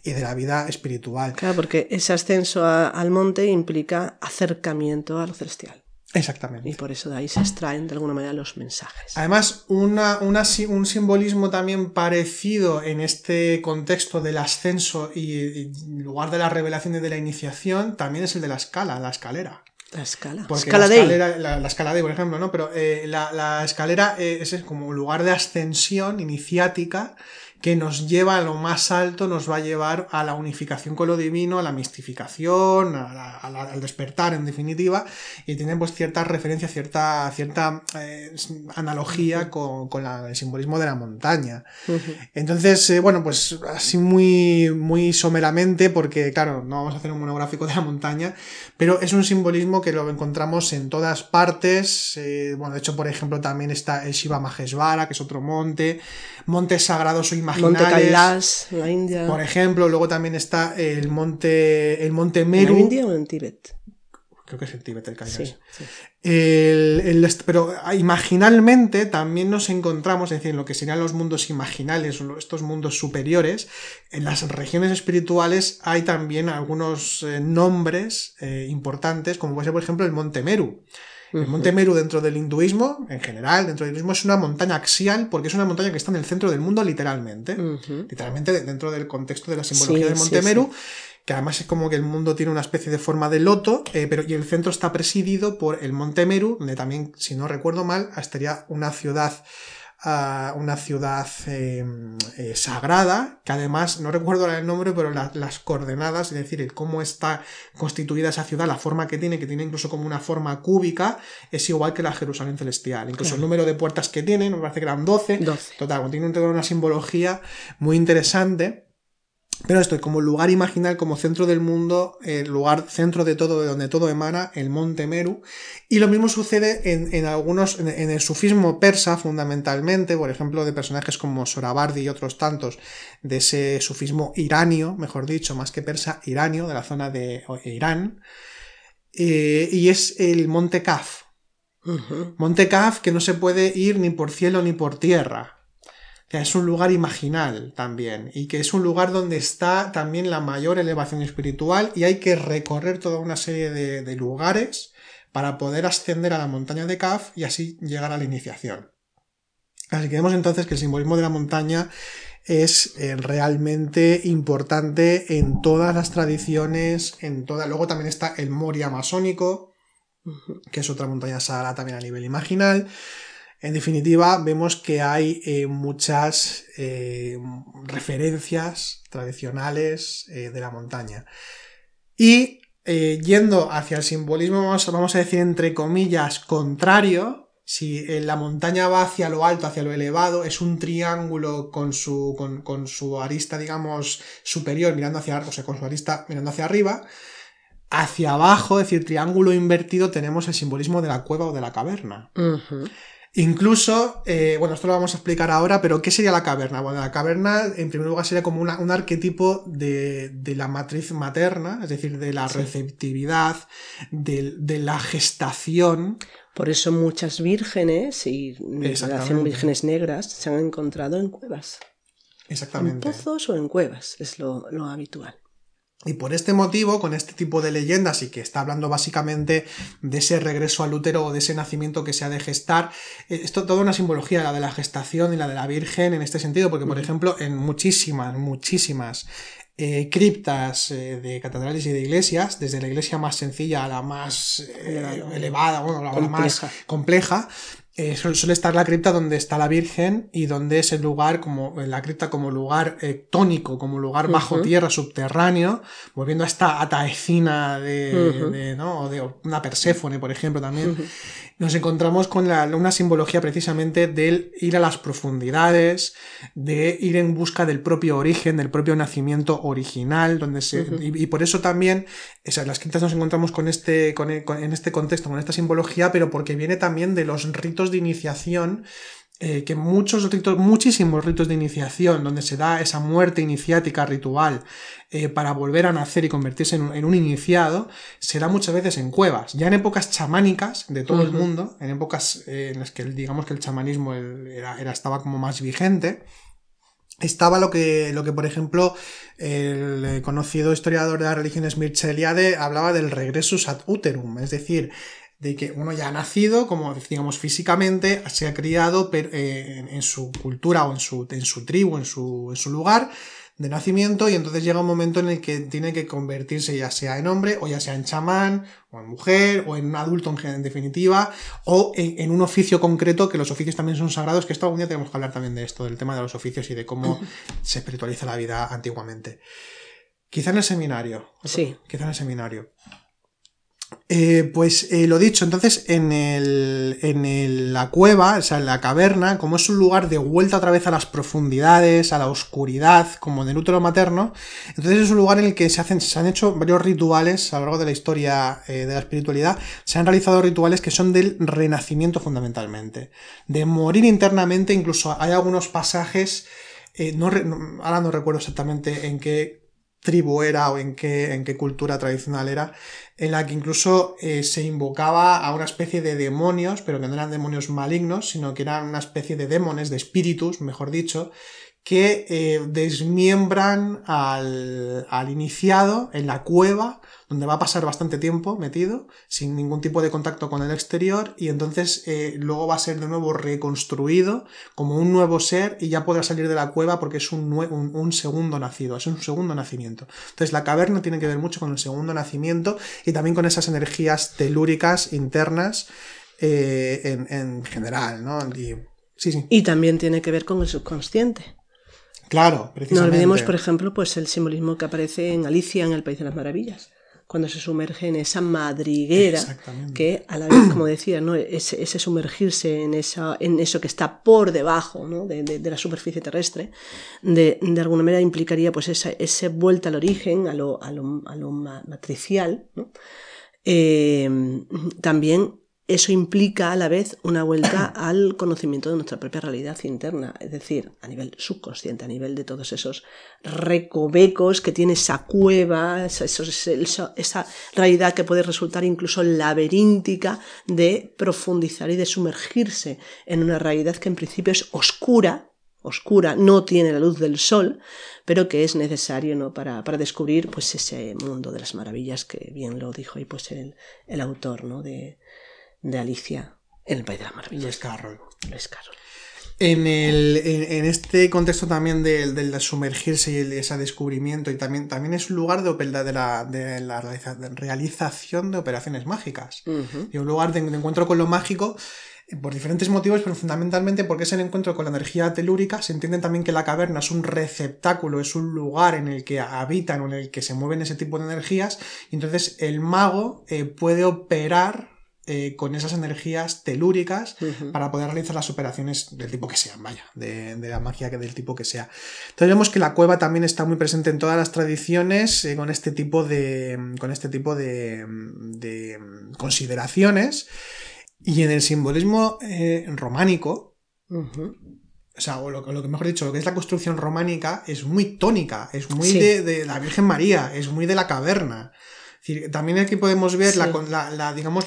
y de la vida espiritual. Claro, porque ese ascenso a- al monte implica acercamiento a lo celestial. Exactamente. Y por eso de ahí se extraen de alguna manera los mensajes. Además, una, una un simbolismo también parecido en este contexto del ascenso y, y lugar de la revelación y de la iniciación, también es el de la escala, la escalera. La escala. Porque escala la de escalera, la, la escala de, por ejemplo, ¿no? Pero eh, la, la escalera eh, es como un lugar de ascensión iniciática que nos lleva a lo más alto, nos va a llevar a la unificación con lo divino, a la mistificación, a la- a la- al despertar en definitiva, y tiene pues cierta referencia, cierta, cierta eh, analogía con, con la- el simbolismo de la montaña. Entonces, eh, bueno, pues así muy, muy someramente, porque claro, no vamos a hacer un monográfico de la montaña, pero es un simbolismo que lo encontramos en todas partes. eh, bueno, de hecho, por ejemplo, también está el Shiva Maheshvara, que es otro monte, montes sagrados o imaginarios. Monte Kailash, en la India. Por ejemplo, luego también está el monte, el monte ¿En Meru. la India o en Tíbet? Creo que es el Tíbet, el Kailash. Sí, sí. El- el est- pero imaginalmente también nos encontramos, es decir, en lo que serían los mundos imaginales, estos mundos superiores, en las regiones espirituales hay también algunos eh, nombres eh, importantes, como puede ser, por ejemplo, el Monte Meru. El. Monte Meru dentro del hinduismo, en general, dentro del hinduismo, es una montaña axial porque es una montaña que está en el centro del mundo literalmente. Literalmente de- dentro del contexto de la simbología Sí, del Monte sí, Meru, que además es como que el mundo tiene una especie de forma de loto, eh, pero y el centro está presidido por el Monte Meru, donde también, si no recuerdo mal, estaría una ciudad, ah, una ciudad eh, eh, sagrada, que además, no recuerdo el nombre, pero la- las coordenadas, es decir, el cómo está constituida esa ciudad, la forma que tiene, que tiene incluso como una forma cúbica, es igual que la Jerusalén celestial. Incluso Claro. el número de puertas que tiene, me parece que eran 12. 12. Total, tiene toda una simbología muy interesante. Pero esto, como lugar imaginal, como centro del mundo, el lugar centro de todo, de donde todo emana, el monte Meru. Y lo mismo sucede en, algunos, en, el sufismo persa, fundamentalmente, por ejemplo, de personajes como Sorabardi y otros tantos, de ese sufismo iranio, mejor dicho, más que persa, iranio, de la zona de Irán. Eh, y es el monte Kaf. Monte Kaf que no se puede ir ni por cielo ni por tierra es un lugar imaginal también y que es un lugar donde está también la mayor elevación espiritual y hay que recorrer toda una serie de, lugares para poder ascender a la montaña de Kaf y así llegar a la iniciación. Así que vemos entonces que el simbolismo de la montaña es eh, realmente importante en todas las tradiciones, en toda. Luego también está el Moria masónico, que es otra montaña sagrada también a nivel imaginal. En definitiva, vemos que hay eh, muchas eh, referencias tradicionales eh, de la montaña. Y yendo hacia el simbolismo, vamos, a decir entre comillas, contrario, si la montaña va hacia lo alto, hacia lo elevado, es un triángulo con su, con, su arista, digamos, superior, mirando hacia, o sea, con su arista mirando hacia arriba. Hacia abajo, es decir, triángulo invertido, tenemos el simbolismo de la cueva o de la caverna. Incluso, eh, bueno, esto lo vamos a explicar ahora, pero ¿qué sería la caverna? Bueno, la caverna, en primer lugar, sería como un arquetipo de, la matriz materna, es decir, de la receptividad, de, la gestación. Por eso muchas vírgenes y relación vírgenes negras se han encontrado en cuevas. Exactamente. En pozos o en cuevas, es lo habitual. Y por este motivo, con este tipo de leyendas y que está hablando básicamente de ese regreso al útero o de ese nacimiento que se ha de gestar, eh, esto toda una simbología, la de la gestación y la de la Virgen en este sentido, porque por ejemplo en muchísimas, muchísimas eh, criptas eh, de catedrales y de iglesias, desde la iglesia más sencilla a la más elevada, bueno, la más compleja, eh, suele estar la cripta donde está la Virgen y donde es el lugar como la cripta como lugar eh, tónico, como lugar bajo tierra, subterráneo, volviendo a esta ataecina de, ¿no? de una Perséfone, por ejemplo, también nos encontramos con una simbología precisamente del ir a las profundidades, de ir en busca del propio origen, del propio nacimiento original, donde se, y, por eso también en las quintas nos encontramos con este, con, en este contexto, con esta simbología, pero porque viene también de los ritos de iniciación eh, que muchos ritos, muchísimos ritos de iniciación, donde se da esa muerte iniciática ritual eh, para volver a nacer y convertirse en un, iniciado, se da muchas veces en cuevas, ya en épocas chamánicas de todo el mundo, en épocas eh, en las que digamos que el chamanismo era, estaba como más vigente. Estaba lo que, lo que, por ejemplo, el conocido historiador de las religiones Mircea Eliade hablaba del regresus ad uterum, es decir, de que uno ya ha nacido, como digamos físicamente, se ha criado eh, en, su cultura o en su, en su tribu, en su, en su lugar de nacimiento y entonces llega un momento en el que tiene que convertirse ya sea en hombre o ya sea en chamán o en mujer o en un adulto en, definitiva o en, un oficio concreto que los oficios también son sagrados que esto algún día tenemos que hablar también de esto del tema de los oficios y de cómo se espiritualiza la vida antiguamente. Quizá en el seminario sí. Quizá en el seminario eh, pues eh, lo dicho, entonces en, el, en la cueva, o sea, en la caverna, como es un lugar de vuelta otra vez a las profundidades, a la oscuridad, como en el útero materno, entonces es un lugar en el que se, hacen, se han hecho varios rituales a lo largo de la historia eh, de la espiritualidad, se han realizado rituales que son del renacimiento fundamentalmente, de morir internamente, incluso hay algunos pasajes, no, ahora no recuerdo exactamente en qué tribu era o en qué, en qué cultura tradicional era, en la que incluso eh, se invocaba a una especie de demonios, pero que no eran demonios malignos, sino que eran una especie de demones, de espíritus, mejor dicho, que eh, desmiembran al, al, iniciado en la cueva, donde va a pasar bastante tiempo metido, sin ningún tipo de contacto con el exterior, y entonces eh, luego va a ser de nuevo reconstruido como un nuevo ser y ya podrá salir de la cueva porque es un, un, segundo nacido, es un segundo nacimiento. Entonces la caverna tiene que ver mucho con el segundo nacimiento y también con esas energías telúricas internas eh, en, en, general, ¿no? Sí, sí. y también tiene que ver con el subconsciente. Claro, precisamente. No olvidemos, por ejemplo, pues el simbolismo que aparece en Alicia en el País de las Maravillas, cuando se sumerge en esa madriguera que a la vez, como decía, ¿no? ese, ese sumergirse en, esa, en eso que está por debajo ¿no? de, de, la superficie terrestre, de, de, alguna manera implicaría pues esa, esa vuelta al origen, a lo, a lo, a lo matricial, ¿no? eh, también eso implica a la vez una vuelta [coughs] al conocimiento de nuestra propia realidad interna, es decir, a nivel subconsciente, a nivel de todos esos recovecos que tiene esa cueva, esa, realidad que puede resultar incluso laberíntica de profundizar y de sumergirse en una realidad que en principio es oscura, oscura, no tiene la luz del sol, pero que es necesario ¿no? para, para descubrir pues, ese mundo de las maravillas que bien lo dijo ahí pues, el, el autor ¿no? de, de Alicia en el País de las Maravillas. Lewis Carroll. Carroll. En, el, en, este contexto también del, del sumergirse y ese descubrimiento, y también, también es un lugar de, de la, de la realización de operaciones mágicas. Y un lugar de, encuentro con lo mágico eh, por diferentes motivos, pero fundamentalmente porque es el encuentro con la energía telúrica. Se entiende también que la caverna es un receptáculo, es un lugar en el que habitan o en el que se mueven ese tipo de energías. Y entonces el mago eh, puede operar eh, con esas energías telúricas para poder realizar las operaciones del tipo que sean, vaya, de, la magia que del tipo que sea. Entonces vemos que la cueva también está muy presente en todas las tradiciones eh, con este tipo de. con este tipo de, de consideraciones. Y en el simbolismo eh, románico. O sea, o lo, que mejor dicho, lo que es la construcción románica es muy tónica, es muy de, de, la Virgen María, es muy de la caverna también aquí podemos ver la, digamos,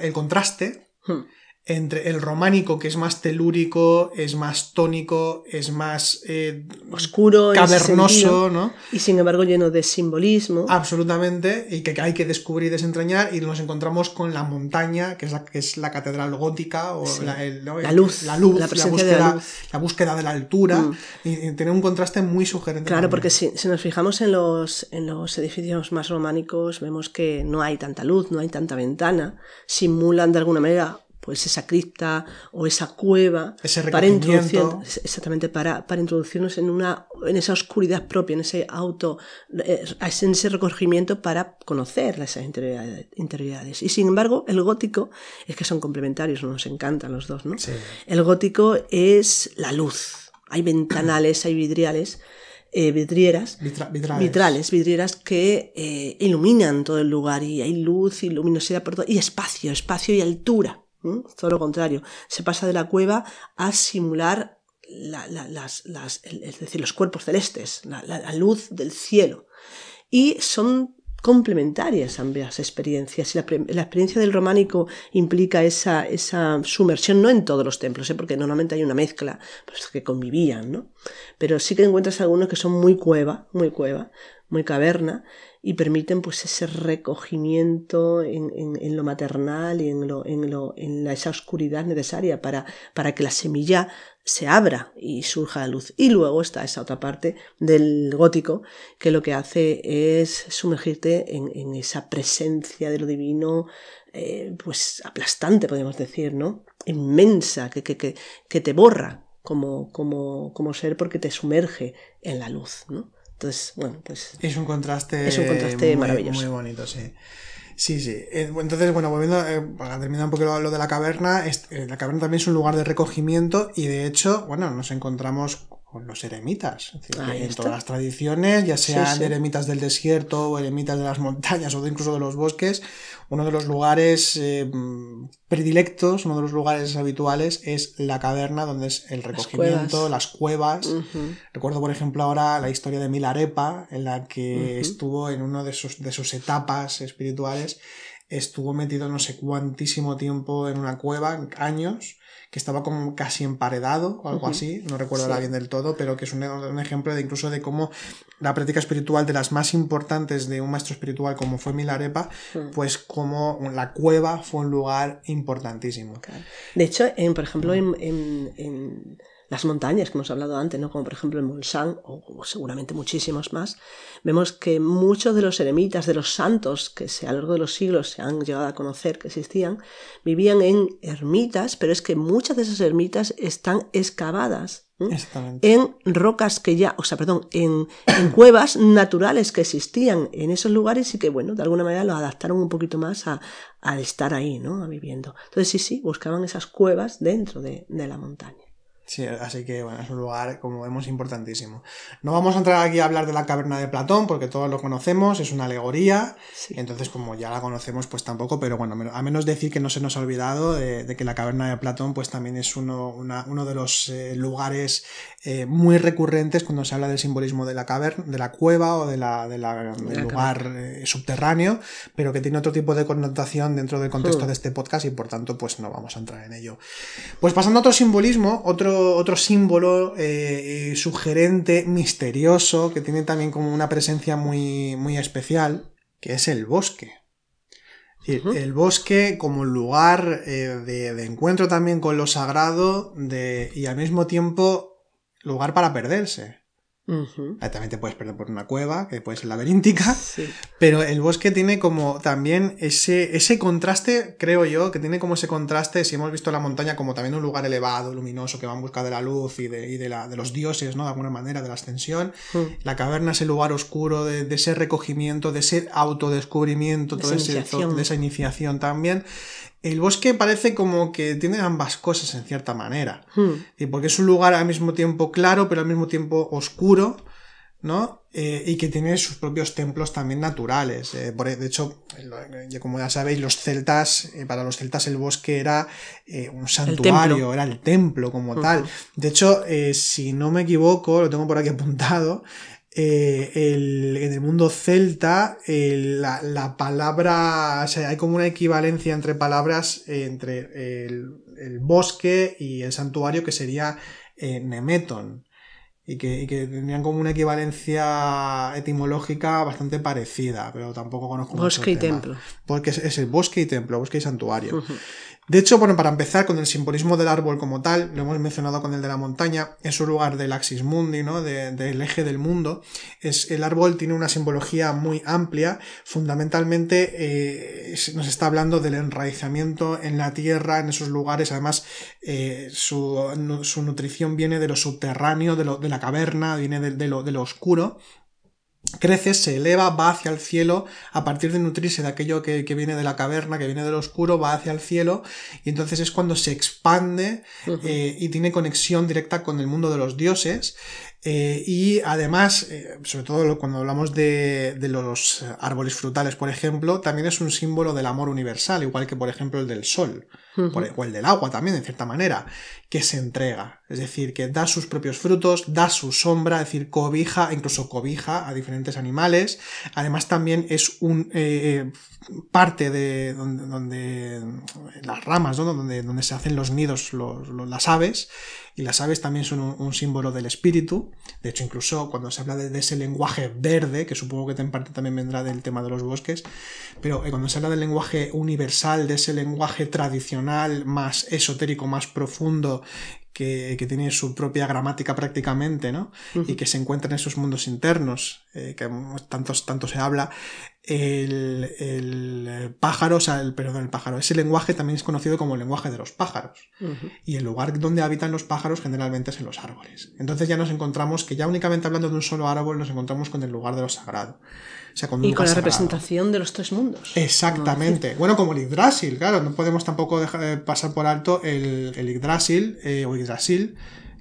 el contraste hmm entre el románico, que es más telúrico, es más tónico, es más eh, oscuro, cavernoso, ¿no? Y sin embargo lleno de simbolismo. Absolutamente, y que hay que descubrir y desentrañar, y nos encontramos con la montaña, que es la, que es la catedral gótica, o la, luz, la, luz, la, búsqueda, la, búsqueda de la altura, mm. y, tiene un contraste muy sugerente. Claro, porque si, si, nos fijamos en los, en los edificios más románicos, vemos que no hay tanta luz, no hay tanta ventana, simulan de alguna manera pues esa cripta o esa cueva para introducir, exactamente para, para, introducirnos en una en esa oscuridad propia en ese auto eh, en ese recogimiento para conocer esas interioridades, y sin embargo el gótico es que son complementarios nos encantan los dos no el gótico es la luz. Hay ventanales hay vidriales eh, vidrieras, vitrales. vidrieras que eh, iluminan todo el lugar y hay luz y luminosidad por todo, y espacio, espacio y altura. Todo lo contrario, se pasa de la cueva a simular las, es decir, los cuerpos celestes, la, luz del cielo. Y son complementarias ambas experiencias. Y la, experiencia del románico implica esa, esa, sumersión, no en todos los templos, ¿eh? porque normalmente hay una mezcla, pues que convivían, ¿no? Pero sí que encuentras algunos que son muy cueva, muy cueva, muy caverna, y permiten pues ese recogimiento en, en, lo maternal y en, lo, en, lo, en esa oscuridad necesaria para, para que la semilla se abra y surja la luz. Y luego está esa otra parte del gótico que lo que hace es sumergirte en, en esa presencia de lo divino, eh, pues aplastante, podemos decir, ¿no? Inmensa, que, que, que, que te borra como, como, como ser porque te sumerge en la luz, ¿no? Entonces, bueno, pues. Es un contraste. Es un contraste muy, maravilloso. Muy bonito, sí. Sí, sí. Eh, entonces, bueno, volviendo eh, para terminar un poco lo de la caverna, eh, la caverna también es un lugar de recogimiento y de hecho, bueno, nos encontramos con los eremitas. en todas las tradiciones, ya sean eremitas del desierto o eremitas de las montañas o incluso de los bosques, uno de los lugares eh, predilectos, uno de los lugares habituales es la caverna, donde es el recogimiento, las cuevas. Recuerdo, por ejemplo, ahora la historia de Milarepa, en la que estuvo en una de sus, de sus etapas espirituales, estuvo metido no sé cuantísimo tiempo en una cueva, años, que estaba como casi emparedado o algo así, no recuerdo ahora bien del todo, pero que es un, ejemplo de incluso de cómo la práctica espiritual de las más importantes de un maestro espiritual como fue Milarepa, pues como la cueva fue un lugar importantísimo. De hecho, en, por ejemplo, en las montañas que hemos hablado antes, ¿no? como por ejemplo el Mont o, seguramente muchísimos más, vemos que muchos de los eremitas, de los santos que se, a lo largo de los siglos se han llegado a conocer que existían, vivían en ermitas, pero es que muchas de esas ermitas están excavadas en rocas que ya, o sea, perdón, en, en, cuevas naturales que existían en esos lugares y que, bueno, de alguna manera lo adaptaron un poquito más a, a estar ahí, ¿no? A viviendo. Entonces, sí, sí, buscaban esas cuevas dentro de, de la montaña. Sí, así que bueno, es un lugar, como vemos, importantísimo. No vamos a entrar aquí a hablar de la caverna de Platón, porque todos lo conocemos, es una alegoría, entonces como ya la conocemos, pues tampoco, pero bueno, a menos decir que no se nos ha olvidado de, que la caverna de Platón, pues también es uno, uno de los eh, lugares eh, muy recurrentes cuando se habla del simbolismo de la caverna, de la cueva o de la, de la, del lugar eh, subterráneo, pero que tiene otro tipo de connotación dentro del contexto hmm. de este podcast y por tanto, pues no vamos a entrar en ello. Pues pasando a otro simbolismo, otro otro, símbolo eh, sugerente, misterioso, que tiene también como una presencia muy, muy especial, que es el bosque. El bosque como lugar eh, de, encuentro también con lo sagrado de, y al mismo tiempo lugar para perderse. También te puedes perder por una cueva, que puede ser laberíntica, pero el bosque tiene como también ese, ese contraste, creo yo, que tiene como ese contraste, si hemos visto la montaña como también un lugar elevado, luminoso, que va en busca de la luz y de, y de, la, de los dioses, ¿no? De alguna manera, de la ascensión. La caverna es el lugar oscuro de, ese recogimiento, de ese autodescubrimiento, de, de esa iniciación también el bosque parece como que tiene ambas cosas en cierta manera. Hmm. Y porque es un lugar al mismo tiempo claro, pero al mismo tiempo oscuro, ¿no? Eh, y que tiene sus propios templos también naturales. Eh, e, de hecho, como ya sabéis, los celtas, eh, para los celtas el bosque era un santuario, era el templo como tal. De hecho, si no me equivoco, lo tengo por aquí [laughs] apuntado, eh, en el mundo celta la, palabra, o sea, hay como una equivalencia entre palabras entre el, bosque y el santuario que sería eh, Nemeton. Y que, tendrían como una equivalencia etimológica bastante parecida, pero tampoco conozco Bosque y templo. Porque es, el bosque y templo, bosque y santuario. De hecho, bueno, para empezar con el simbolismo del árbol como tal, lo hemos mencionado con el de la montaña, es un lugar del axis mundi, ¿no? del eje del mundo. Es, el árbol tiene una simbología muy amplia. Fundamentalmente eh, nos está hablando del enraizamiento en la tierra, en esos lugares. Además, eh, su, nutrición viene de lo subterráneo, de, lo, de la caverna, viene de lo oscuro crece, se eleva, va hacia el cielo, a partir de nutrirse de aquello que, viene de la caverna, que viene del oscuro, va hacia el cielo, y entonces es cuando se expande eh, y tiene conexión directa con el mundo de los dioses, eh, y además, eh, sobre todo cuando hablamos de, los árboles frutales, por ejemplo, también es un símbolo del amor universal, igual que por ejemplo el del sol, o el del agua también, en cierta manera, que se entrega, es decir, que da sus propios frutos, da su sombra, es decir, cobija, incluso cobija a diferentes animales, además también es un eh, parte de donde, las ramas, donde, donde se hacen los nidos las aves, y las aves también son un, símbolo del espíritu. De hecho, incluso cuando se habla de, ese lenguaje verde, que supongo que en parte también vendrá del tema de los bosques, pero eh, cuando se habla del lenguaje universal, de ese lenguaje tradicional más esotérico, más profundo, que, tiene su propia gramática prácticamente, ¿no? Y que se encuentra en esos mundos internos, eh, que tanto, tanto se habla, el, el, pájaro, o sea, el, perdón, el pájaro, ese lenguaje también es conocido como el lenguaje de los pájaros. Y el lugar donde habitan los pájaros generalmente es en los árboles. Entonces ya nos encontramos que ya únicamente hablando de un solo árbol nos encontramos con el lugar de lo sagrado. y con la representación de los tres mundos. Exactamente. Bueno, como el Yggdrasil, claro, no podemos tampoco dejar, pasar por alto el, el Yggdrasil eh, o Yggdrasil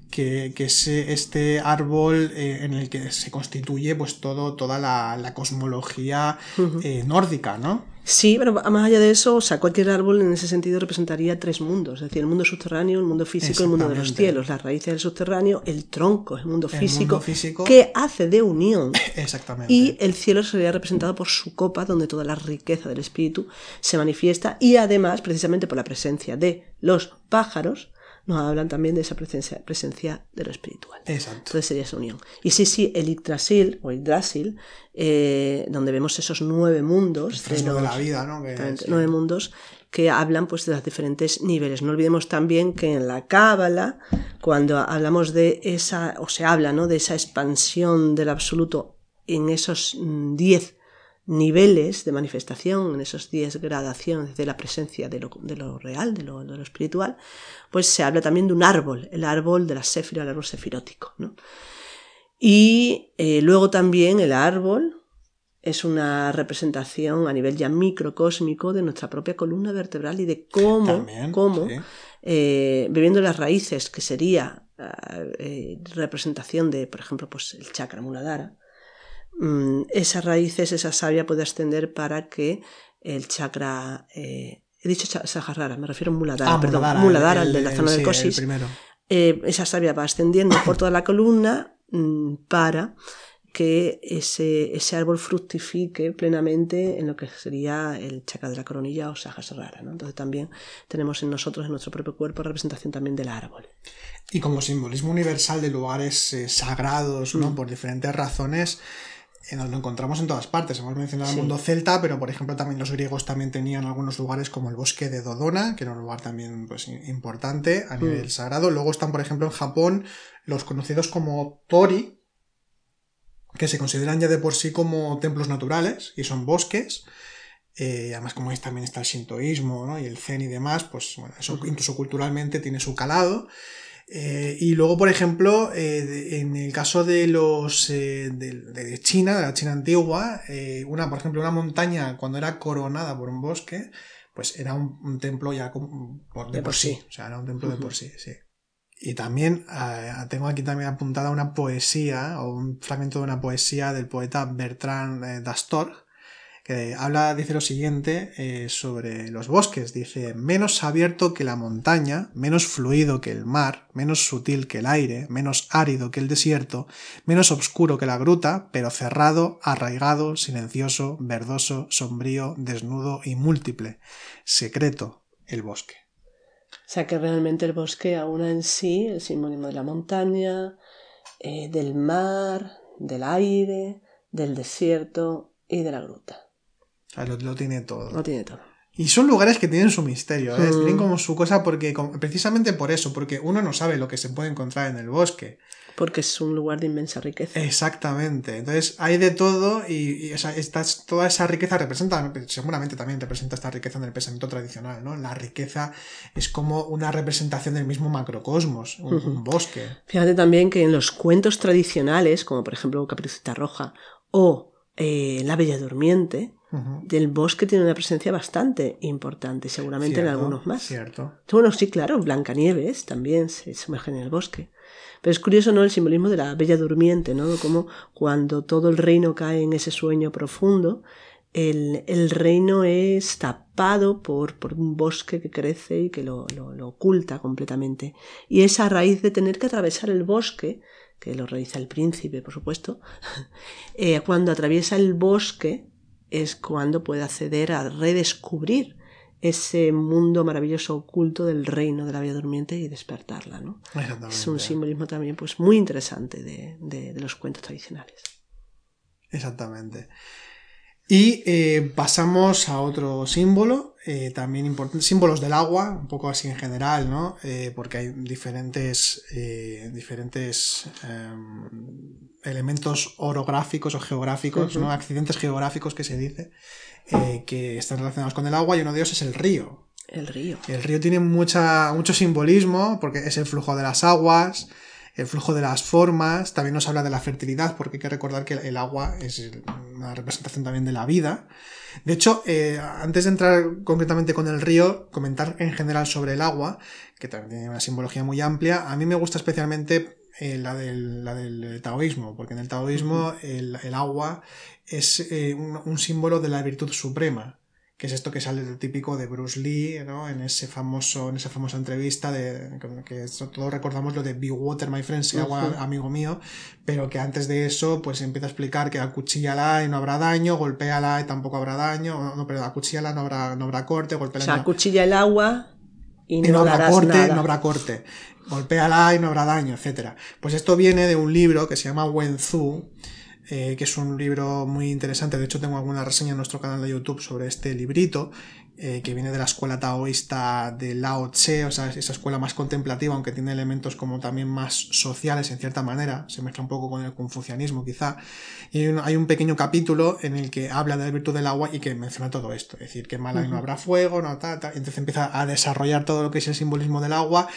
que, es este árbol eh, en el que se constituye pues todo, toda la, cosmología eh, nórdica, ¿no? Sí, pero más allá de eso, o sea, cualquier árbol en ese sentido representaría tres mundos, es decir, el mundo subterráneo, el mundo físico el mundo de los cielos, las raíces del subterráneo, el tronco, el mundo físico, que hace de unión. [laughs] Exactamente. Y el cielo sería representado por su copa, donde toda la riqueza del espíritu se manifiesta y además, precisamente por la presencia de los pájaros, nos hablan también de esa presencia, presencia de lo espiritual. Exacto. Entonces sería esa unión. Y sí, sí, el Yggdrasil, o Yggdrasil, eh, donde vemos esos nueve mundos. de, la vida, ¿no? Nueve mundos que hablan pues de los diferentes niveles. No olvidemos también que en la Cábala, cuando hablamos de esa, o se habla, ¿no? De esa expansión del absoluto en esos mm, diez niveles de manifestación, en esos 10 gradaciones de la presencia de lo, real, de lo, espiritual, pues se habla también de un árbol, el árbol de la séfira, el árbol sefirótico. Y eh, luego también el árbol es una representación a nivel ya microcósmico de nuestra propia columna vertebral y de cómo, cómo eh, bebiendo las raíces, que sería eh, representación de, por ejemplo, pues el chakra muladhara, mm, esas raíces, esa savia puede ascender para que el chakra... Eh, he dicho Sahasrara, me refiero a Muladhara, ah, perdón, Muladhara, el, de la zona del cosis. esa savia va ascendiendo por [coughs] toda la columna mm, para que ese, ese, árbol fructifique plenamente en lo que sería el chakra de la coronilla o Sahasrara. ¿no? Entonces también tenemos en nosotros, en nuestro propio cuerpo, representación también del árbol. Y como simbolismo universal de lugares eh, sagrados, ¿no? Mm. Por diferentes razones, eh, nos lo encontramos en todas partes. Hemos mencionado el mundo celta, pero por ejemplo también los griegos también tenían algunos lugares como el bosque de Dodona, que era un lugar también pues, importante a mm. nivel sagrado. Luego están, por ejemplo, en Japón los conocidos como Tori, que se consideran ya de por sí como templos naturales y son bosques. Eh, además, como veis, también está el shintoísmo ¿no? y el zen y demás, pues bueno, eso incluso culturalmente tiene su calado. Eh, y luego, por ejemplo, eh, en el caso de los de, China, de la China antigua, una, por ejemplo, una montaña cuando era coronada por un bosque, pues era un, templo ya de, por, sí. O sea, era un templo de por sí, sí. Y también eh, tengo aquí también apuntada una poesía o un fragmento de una poesía del poeta Bertrand eh, Dastor habla, dice lo siguiente eh, sobre los bosques. Dice, menos abierto que la montaña, menos fluido que el mar, menos sutil que el aire, menos árido que el desierto, menos oscuro que la gruta, pero cerrado, arraigado, silencioso, verdoso, sombrío, desnudo y múltiple. Secreto, el bosque. O sea que realmente el bosque aúna en sí el simbolismo de la montaña, eh, del mar, del aire, del desierto y de la gruta. Lo, tiene todo. Lo tiene todo. Y son lugares que tienen su misterio, ¿eh? tienen mm. como su cosa porque precisamente por eso, porque uno no sabe lo que se puede encontrar en el bosque porque es un lugar de inmensa riqueza. Exactamente. Entonces hay de todo y, toda esa riqueza representa, seguramente también representa esta riqueza en el pensamiento tradicional, ¿no? La riqueza es como una representación del mismo macrocosmos, un, bosque. Fíjate también que en los cuentos tradicionales, como por ejemplo Caperucita Roja o eh, La Bella Durmiente, del bosque tiene una presencia bastante importante, seguramente en algunos más. Cierto. Bueno, sí, claro, Blancanieves también se sumerge en el bosque. Pero es curioso, ¿no? El simbolismo de la bella durmiente, ¿no? Como cuando todo el reino cae en ese sueño profundo, el, el reino es tapado por, por, un bosque que crece y que lo, lo, oculta completamente. Y es a raíz de tener que atravesar el bosque, que lo realiza el príncipe, por supuesto, [laughs] eh, cuando atraviesa el bosque es cuando puede acceder a redescubrir ese mundo maravilloso oculto del reino de la vida durmiente y despertarla. ¿no? Es un simbolismo también pues, muy interesante de, los cuentos tradicionales. Exactamente. Y eh, pasamos a otro símbolo, eh, también importante, símbolos del agua, un poco así en general, ¿no? Eh, porque hay diferentes, diferentes em, elementos orográficos o geográficos, ¿no? Accidentes geográficos que se dice, eh, que están relacionados con el agua y uno de ellos es el río. El río. El río tiene mucha, mucho simbolismo porque es el flujo de las aguas, el flujo de las formas, también nos habla de la fertilidad porque hay que recordar que el agua es una representación también de la vida. De hecho, eh, antes de entrar concretamente con el río, comentar en general sobre el agua, que también tiene una simbología muy amplia, a mí me gusta especialmente eh, la, del, la, del, taoísmo, porque en el taoísmo el, el agua es eh, un, símbolo de la virtud suprema, que es esto que sale del típico de Bruce Lee, ¿no? En ese famoso, en esa famosa entrevista de que todos recordamos lo de Be Water, my friend, sea agua, amigo mío, pero que antes de eso, pues empieza a explicar que acuchíllala y no habrá daño, golpéala y tampoco habrá daño, no, pero acuchíllala no habrá, no habrá corte, golpéala. O sea, acuchilla el agua y no, habrá corte, no habrá corte golpéala y no habrá daño, etc. Pues esto viene de un libro que se llama Wen Zhu, eh, que es un libro muy interesante. De hecho, tengo alguna reseña en nuestro canal de YouTube sobre este librito, eh, que viene de la escuela taoísta de Lao Tse, o sea, esa escuela más contemplativa, aunque tiene elementos como también más sociales en cierta manera, se mezcla un poco con el confucianismo quizá, y hay un, pequeño capítulo en el que habla de la virtud del agua y que menciona todo esto, es decir, que en Malay no habrá fuego, no, ta, entonces empieza a desarrollar todo lo que es el simbolismo del agua,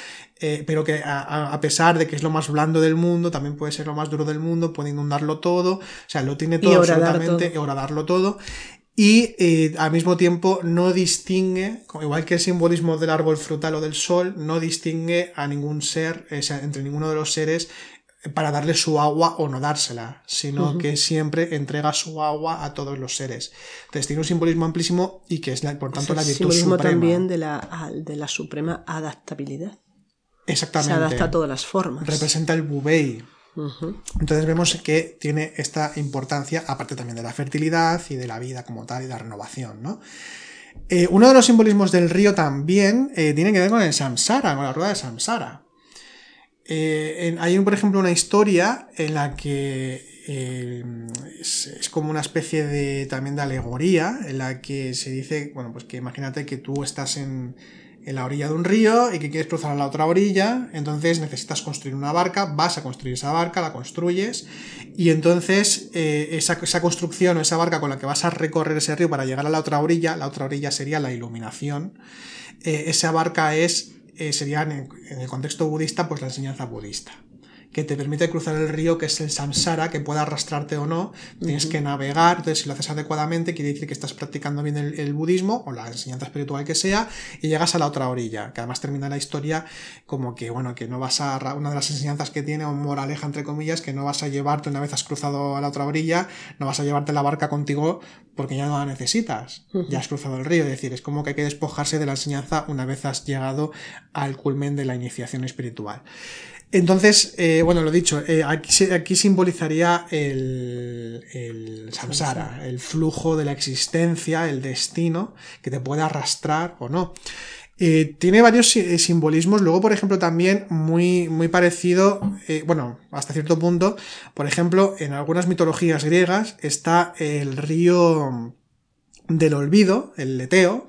eh, pero que a, pesar de que es lo más blando del mundo, también puede ser lo más duro del mundo, puede inundarlo todo, o sea, lo tiene todo absolutamente, y horadarlo todo, y eh, al mismo tiempo no distingue, igual que el simbolismo del árbol frutal o del sol, no distingue a ningún ser, entre ninguno de los seres para darle su agua o no dársela, sino que siempre entrega su agua a todos los seres. Entonces tiene un simbolismo amplísimo y que es por tanto la virtud simbolismo también de la, de la suprema adaptabilidad. Exactamente. Se adapta a todas las formas. Representa el entonces vemos que tiene esta importancia, aparte también de la fertilidad y de la vida como tal y la renovación, ¿no? Eh, uno de los simbolismos del río también eh, tiene que ver con el samsara, con la rueda de samsara. Eh, hay, por ejemplo, una historia en la que es, es, como una especie de también de alegoría, en la que se dice, bueno, pues que imagínate que tú estás en, en la orilla de un río y que quieres cruzar a la otra orilla, entonces necesitas construir una barca, vas a construir esa barca, la construyes y entonces eh, esa, construcción o esa barca con la que vas a recorrer ese río para llegar a la otra orilla, la otra orilla sería la iluminación, eh, esa barca es, eh, sería en el contexto budista pues la enseñanza budista que te permite cruzar el río, que es el samsara, que pueda arrastrarte o no. Tienes que navegar, entonces si lo haces adecuadamente, quiere decir que estás practicando bien el, budismo o la enseñanza espiritual que sea, y llegas a la otra orilla, que además termina la historia como que, bueno, que no vas a, una de las enseñanzas que tiene, o moraleja entre comillas, que no vas a llevarte una vez has cruzado a la otra orilla, no vas a llevarte la barca contigo porque ya no la necesitas, ya has cruzado el río, es decir, es como que hay que despojarse de la enseñanza una vez has llegado al culmen de la iniciación espiritual. Entonces, eh, bueno, lo dicho, eh, aquí, aquí, simbolizaría el, el samsara, el flujo de la existencia, el destino que te puede arrastrar o no. Eh, tiene varios simbolismos, luego, por ejemplo, también muy, muy parecido, bueno, hasta cierto punto, por ejemplo, en algunas mitologías griegas está el río del olvido, el leteo,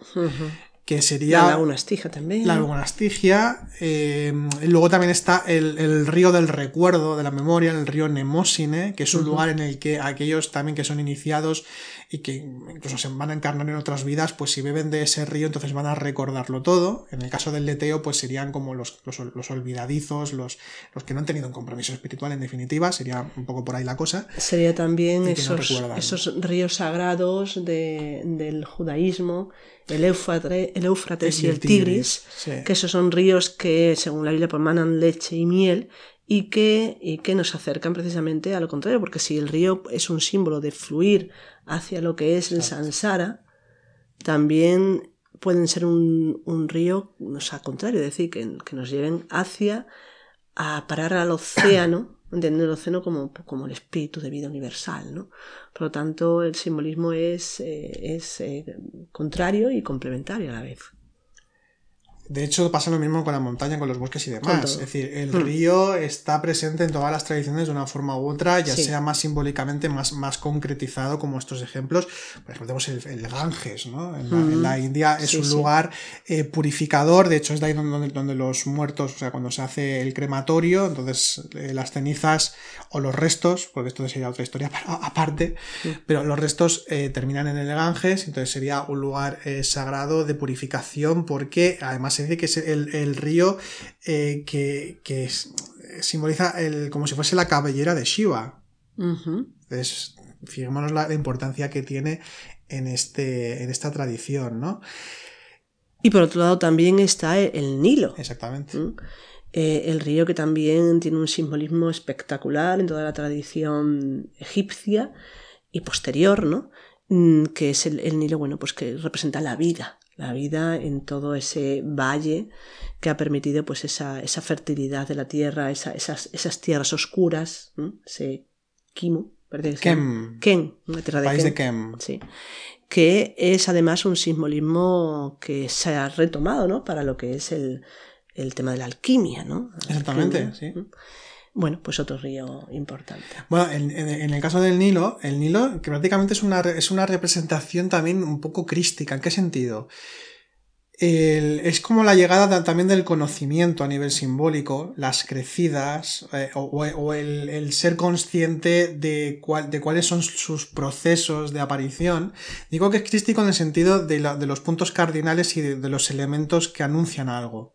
que sería... La laguna Estigia también. La laguna Estigia. Eh, luego también está el, río del recuerdo, de la memoria, el río Nemosine, que es un lugar en el que aquellos también que son iniciados y que incluso se van a encarnar en otras vidas, pues si beben de ese río, entonces van a recordarlo todo. En el caso del leteo, pues serían como los, los, olvidadizos, los, los que no han tenido un compromiso espiritual, en definitiva, sería un poco por ahí la cosa. Sería también esos, esos ríos sagrados del judaísmo el Éufrates, y el Tigris, que esos son ríos que, según la Biblia, manan leche y miel y que, y que nos acercan precisamente a lo contrario, porque si el río es un símbolo de fluir hacia lo que es el Sansara, también pueden ser un, un río, o sea, contrario, es decir, que, que nos lleven hacia a parar al océano [clears throat] entender el océano como, como el espíritu de vida universal. ¿no? Por lo tanto, el simbolismo es, eh, es eh, contrario y complementario a la vez. De hecho, pasa lo mismo con la montaña, con los bosques y demás. Es decir, el hmm. río está presente en todas las tradiciones de una forma u otra, ya sea más simbólicamente, más, más concretizado, como estos ejemplos. Por ejemplo, tenemos el, Ganges, ¿no? En la, hmm. India es un lugar eh, purificador, de hecho es de ahí donde, donde, los muertos, o sea, cuando se hace el crematorio, entonces eh, las cenizas o los restos, porque esto sería otra historia [laughs] aparte, hmm. pero los restos eh, terminan en el Ganges, entonces sería un lugar sagrado de purificación porque además dice que es el, río eh, que, simboliza el, como si fuese la cabellera de Shiva. Entonces, fijémonos la, importancia que tiene en, este, en esta tradición, ¿no? Y por otro lado también está el, Nilo. Exactamente. ¿Mm? Eh, el río que también tiene un simbolismo espectacular en toda la tradición egipcia y posterior, ¿no? Mm, que es el, el Nilo, bueno, pues que representa la vida, la vida en todo ese valle que ha permitido pues esa, esa fertilidad de la tierra, esas, esas, tierras oscuras, ese Kimu, Kem. Ken, una tierra de País de Kem. Sí. Que es además un simbolismo que se ha retomado, ¿no? Para lo que es el, el tema de la alquimia, ¿no? Exactamente, sí. Bueno, pues otro río importante. Bueno, en, el caso del Nilo, el Nilo que prácticamente es una, es una representación también un poco crística. ¿En qué sentido? es como la llegada también del conocimiento a nivel simbólico, las crecidas eh, o, el, ser consciente de, de, cuáles son sus procesos de aparición. Digo que es crístico en el sentido de, los puntos cardinales y de, los elementos que anuncian algo.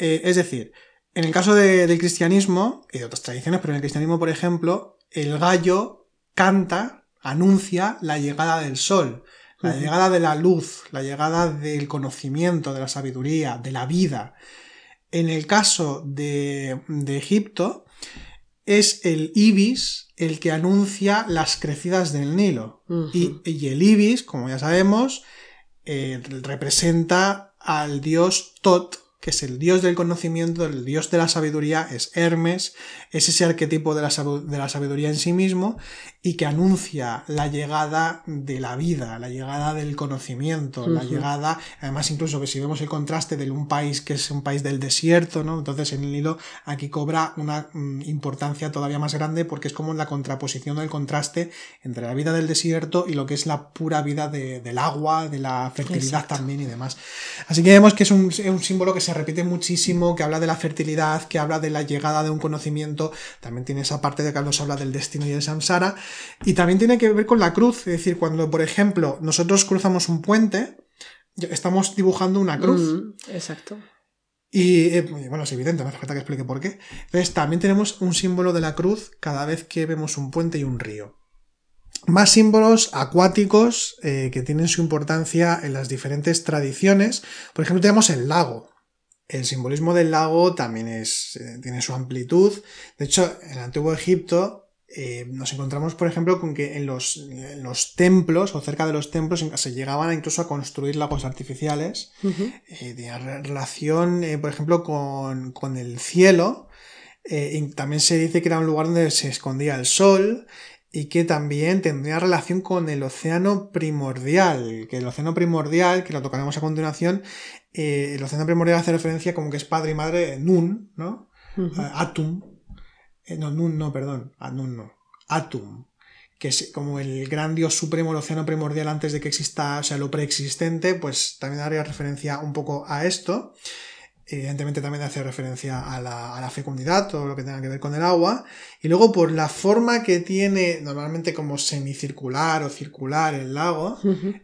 Eh, es decir, en el caso del cristianismo y de otras tradiciones, pero en el cristianismo, por ejemplo, el gallo canta, anuncia la llegada del sol. La llegada de la luz, la llegada del conocimiento, de la sabiduría, de la vida. En el caso de, Egipto, es el ibis el que anuncia las crecidas del Nilo. y, el ibis, como ya sabemos, eh, representa al dios Tot, que es el dios del conocimiento, el dios de la sabiduría, es Hermes, es ese arquetipo de la, de la sabiduría en sí mismo y que anuncia la llegada de la vida, la llegada del conocimiento, la llegada, además incluso que si vemos el contraste de un país que es un país del desierto, ¿no? Entonces en el Nilo aquí cobra una mm, importancia todavía más grande porque es como la contraposición del contraste entre la vida del desierto y lo que es la pura vida del agua, de la fertilidad también y demás. Así que vemos que es un, es un símbolo que se repite muchísimo, que habla de la fertilidad, que habla de la llegada de un conocimiento, también tiene esa parte de que nos habla del destino y del samsara, y también tiene que ver con la cruz, es decir, cuando, por ejemplo, nosotros cruzamos un puente, estamos dibujando una cruz. Mm, exacto. Y eh, bueno, es evidente, no hace falta que explique por qué. Entonces, también tenemos un símbolo de la cruz cada vez que vemos un puente y un río. Más símbolos acuáticos eh, que tienen su importancia en las diferentes tradiciones. Por ejemplo, tenemos el lago. El simbolismo del lago también es, eh, tiene su amplitud. De hecho, en el antiguo Egipto eh, nos encontramos, por ejemplo, con que en los, los, templos o cerca de los templos se llegaban incluso a construir lagos artificiales. de relación, eh, por ejemplo, con, con el cielo. y también se dice que era un lugar donde se escondía el sol y que también tendría relación con el océano primordial, que el océano primordial, que lo tocaremos a continuación, eh, el océano primordial hace referencia como que es padre y madre Nun, ¿no? Atum. Eh, no, Nun no, perdón. Nun no. Atum. Que es como el gran dios supremo, el océano primordial antes de que exista, o sea, lo preexistente, pues también haría referencia un poco a esto. Evidentemente también hace referencia a la, fecundidad, todo lo que tenga que ver con el agua. Y luego por la forma que tiene normalmente como semicircular o circular el lago,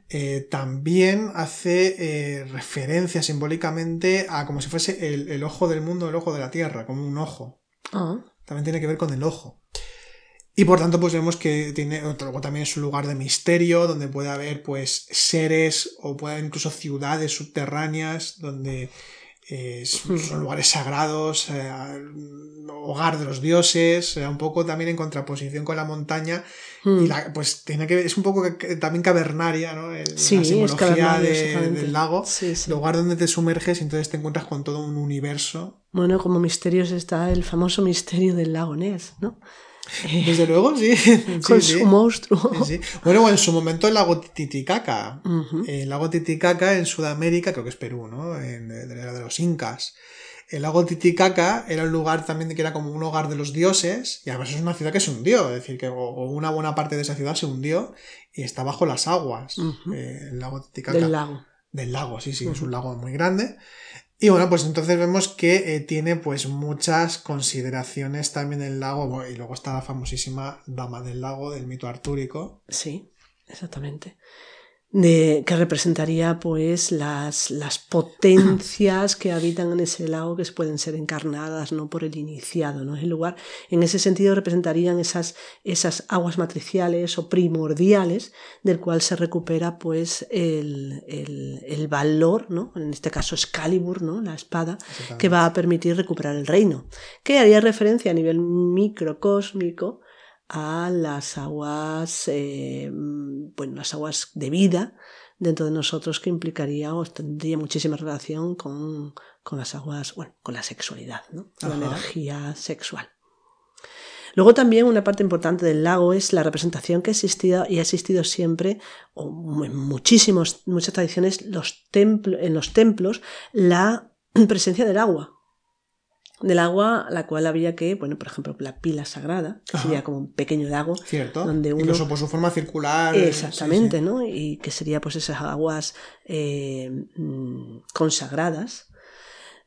eh, también hace eh, referencia simbólicamente a como si fuese el, ojo del mundo, el ojo de la tierra, como un ojo. Ah. También tiene que ver con el ojo. Y por tanto, pues vemos que tiene, luego también es un lugar de misterio, donde puede haber pues seres o puede haber incluso ciudades subterráneas, donde son lugares sagrados, eh, hogar de los dioses, un poco también en contraposición con la montaña. Y hmm. pues tiene que es un poco también cavernaria, ¿no? la simbología del lago, lugar donde te sumerges y entonces te encuentras con todo un universo. Bueno, como misterios está el famoso misterio del lago Ness, ¿no? Desde luego, sí. [laughs] Con su monstruo. Bueno, en su momento el lago Titicaca. El lago Titicaca en Sudamérica, creo que es Perú, ¿no? En, de, de los incas. El lago Titicaca era un lugar también que era como un hogar de los dioses, y además es una ciudad que se hundió, es decir, que una buena parte de esa ciudad se hundió y está bajo las aguas, eh, el lago Titicaca. Del lago. Del lago, sí, sí, es un lago muy grande. Y bueno, pues entonces vemos que eh, tiene pues muchas consideraciones también el lago. Y luego está la famosísima Dama del Lago del mito artúrico. Sí, exactamente de, que representaría pues las, las potencias que habitan en ese lago que pueden ser encarnadas no por el iniciado no el lugar. En ese sentido representarían esas, esas aguas matriciales o primordiales del cual se recupera pues el, el, el valor no en este caso Excalibur no la espada que va a permitir recuperar el reino que haría referencia a nivel microcósmico a las aguas, eh, bueno, las aguas de vida dentro de nosotros que implicaría o tendría muchísima relación con, con las aguas, bueno, con la sexualidad, ¿no? con la energía sexual. Luego también una parte importante del lago es la representación que ha existido y ha existido siempre, o en muchísimos, muchas tradiciones, los templos, en los templos, la [clears throat] presencia del agua. Del agua, la cual había que, bueno, por ejemplo, la pila sagrada, que sería como un pequeño lago. Cierto. Donde uno... Incluso por su forma circular. eh, Exactamente, sí, sí. ¿no? Y que sería pues esas aguas eh, mm, consagradas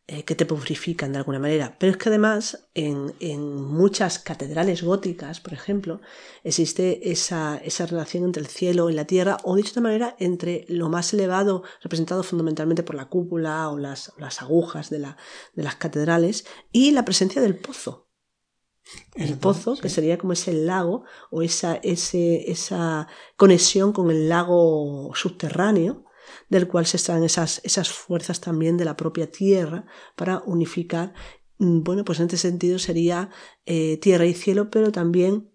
eh, que te purifican de alguna manera. Pero es que además en, en muchas catedrales góticas, por ejemplo, existe esa, esa relación entre el cielo y la tierra, o dicho de otra manera, entre lo más elevado, representado fundamentalmente por la cúpula o las, las agujas de, la, de las catedrales, y la presencia del pozo. El pozo, que sería como ese lago o esa, ese, esa conexión con el lago subterráneo, del cual se extraen esas, esas fuerzas también de la propia tierra para unificar. Mm, Bueno, pues en este sentido sería eh, tierra y cielo, pero también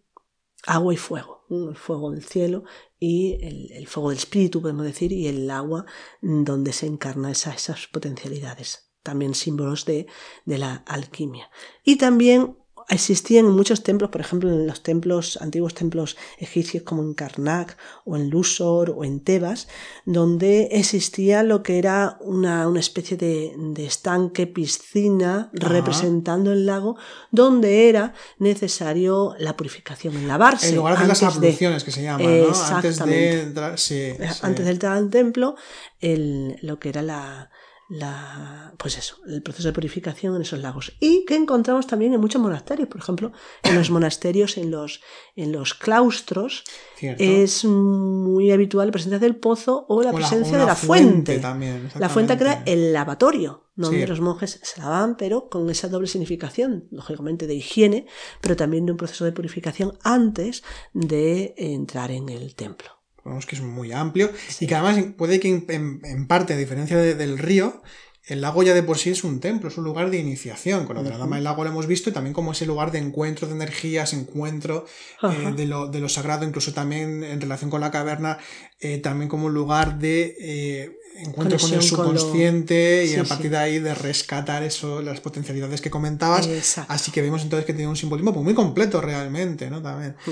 agua y fuego. El fuego del cielo y el, fuego del espíritu, podemos decir, y el agua mm, donde se encarna esa- esas potencialidades. También símbolos de, de la alquimia. Y también existían en muchos templos, por ejemplo, en los templos, antiguos templos egipcios como en Karnak o en Luxor o en Tebas, donde existía lo que era una, una especie de, de estanque, piscina, Ajá. representando el lago, donde era necesario la purificación, el lavarse. En lugar de las antes de- abluciones que se llaman, ¿no? Antes de entrar. Sí, sí. antes de entrar al templo, el- lo que era la, la- pues eso, el proceso de purificación en esos lagos. Y que encontramos también en muchos monasterios, por ejemplo, en los monasterios, en los, en los claustros, Cierto. es muy habitual la presencia del pozo o la O presencia de la fuente. también, La fuente que era exactamente. el lavatorio, donde Sí. los monjes se lavaban, pero con esa doble significación, lógicamente de higiene, pero también de un proceso de purificación antes de entrar en el templo. Vemos que es muy amplio y que además puede que en, parte, a diferencia de- del río, el lago ya de por sí es un templo, es un lugar de iniciación. Con lo de la Dama del Lago lo hemos visto y también como ese lugar de encuentro de energías, encuentro eh, de, lo, de lo sagrado, incluso también en relación con la caverna, eh, también como un lugar de eh, encuentro con el Conexión con lo- subconsciente y a sí. partir de ahí de rescatar eso, las potencialidades que comentabas. Exacto. Así que vemos entonces que tiene un simbolismo pues, muy completo realmente, ¿no? También. Mm.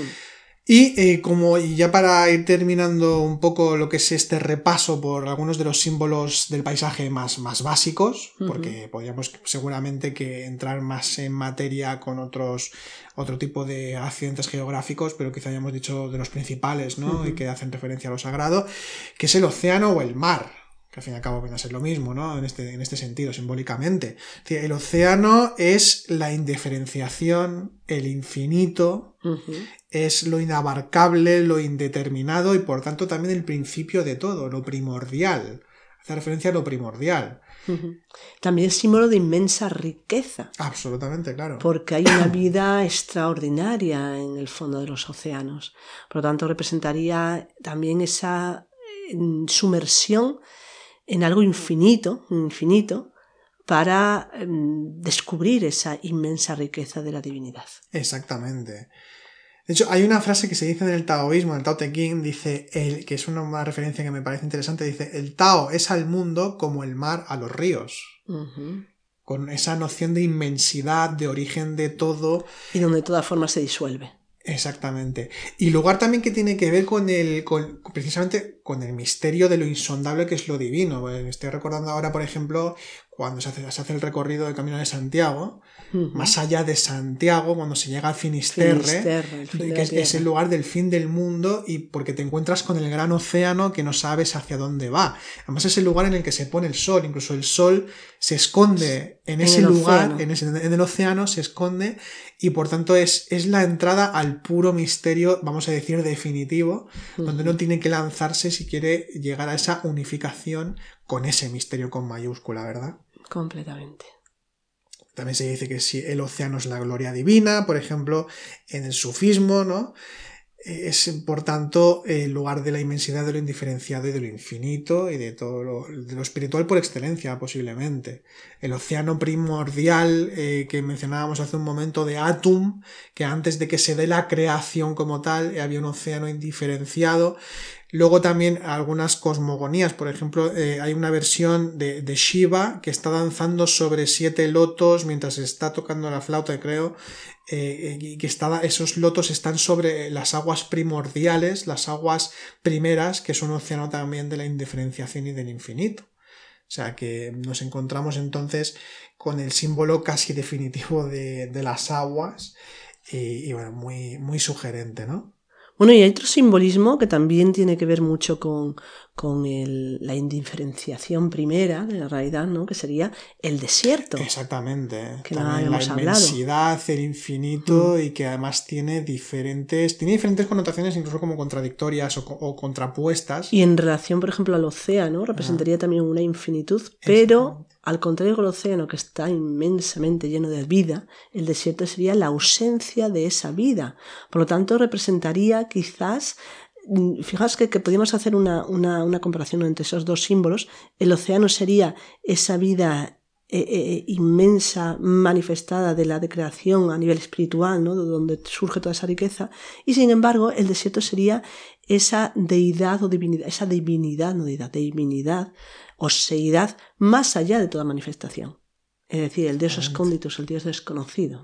Y eh, como ya para ir terminando un poco lo que es este repaso por algunos de los símbolos del paisaje más, más básicos, porque podríamos seguramente que entrar más en materia con otros otro tipo de accidentes geográficos, pero quizá hayamos dicho de los principales, ¿no? Y que hacen referencia a lo sagrado, que es el océano o el mar. Que al fin y al cabo viene a ser lo mismo, ¿no? En este, en este sentido, simbólicamente. El océano es la indiferenciación, el infinito, es lo inabarcable, lo indeterminado y por tanto también el principio de todo, lo primordial. Hace referencia a lo primordial. También es símbolo de inmensa riqueza, Absolutamente, claro. porque hay una vida [coughs] extraordinaria en el fondo de los océanos. Por lo tanto, representaría también esa eh, sumersión en algo infinito, infinito, para em, descubrir esa inmensa riqueza de la divinidad. Exactamente. De hecho, hay una frase que se dice en el taoísmo, en el Tao Te Ching, dice, el, que es una, referencia que me parece interesante, dice, el Tao es al mundo como el mar a los ríos. Con esa noción de inmensidad, de origen de todo, Y donde de todas formas se disuelve. Exactamente. Y lugar también que tiene que ver con el, con, precisamente con el misterio de lo insondable que es lo divino. Eh, Estoy recordando ahora, por ejemplo, cuando se hace, se hace el recorrido del Camino de Santiago, más allá de Santiago, cuando se llega al Finisterre, que es, el lugar del fin del mundo y porque te encuentras con el gran océano que no sabes hacia dónde va. Además es el lugar en el que se pone el sol, incluso el sol se esconde en En ese lugar, en, ese- en el océano se esconde y por tanto es, es la entrada al puro misterio, vamos a decir, definitivo, donde uno tiene que lanzarse si quiere llegar a esa unificación con ese misterio con mayúscula, ¿verdad? Completamente. También se dice que si el océano es la gloria divina, por ejemplo, en el sufismo, ¿no? Eh, Es, por tanto, el lugar de la inmensidad de lo indiferenciado y de lo infinito y de todo lo, de lo espiritual por excelencia, posiblemente. El océano primordial eh, que mencionábamos hace un momento de Atum, que antes de que se dé la creación como tal, eh, había un océano indiferenciado. Luego también algunas cosmogonías, por ejemplo, eh, hay una versión de, de Shiva que está danzando sobre siete lotos mientras está tocando la flauta, creo, eh, y que esos lotos están sobre las aguas primordiales, las aguas primeras, que es un océano también de la indiferenciación y del infinito. O sea que nos encontramos entonces con el símbolo casi definitivo de, las aguas y, bueno, muy, muy sugerente, ¿no? Bueno, y hay otro simbolismo que también tiene que ver mucho con, con la indiferenciación primera de la realidad, ¿no? Que sería el desierto. Exactamente. Que la inmensidad, el infinito mm. y que además tiene diferentes, tiene diferentes connotaciones incluso como contradictorias o, contrapuestas. Y en relación, por ejemplo, al océano, representaría también una infinitud, pero al contrario del océano, que está inmensamente lleno de vida, el desierto sería la ausencia de esa vida. Por lo tanto, representaría quizás, mm, fijaos que, podríamos hacer una, comparación entre esos dos símbolos. El océano sería esa vida eh, eh, inmensa manifestada de la decreación a nivel espiritual, ¿no? donde surge toda esa riqueza, y sin embargo el desierto sería esa deidad o divinidad, esa divinidad, no deidad, divinidad o seidad más allá de toda manifestación. Es decir, el Dios escónditus, el Dios desconocido.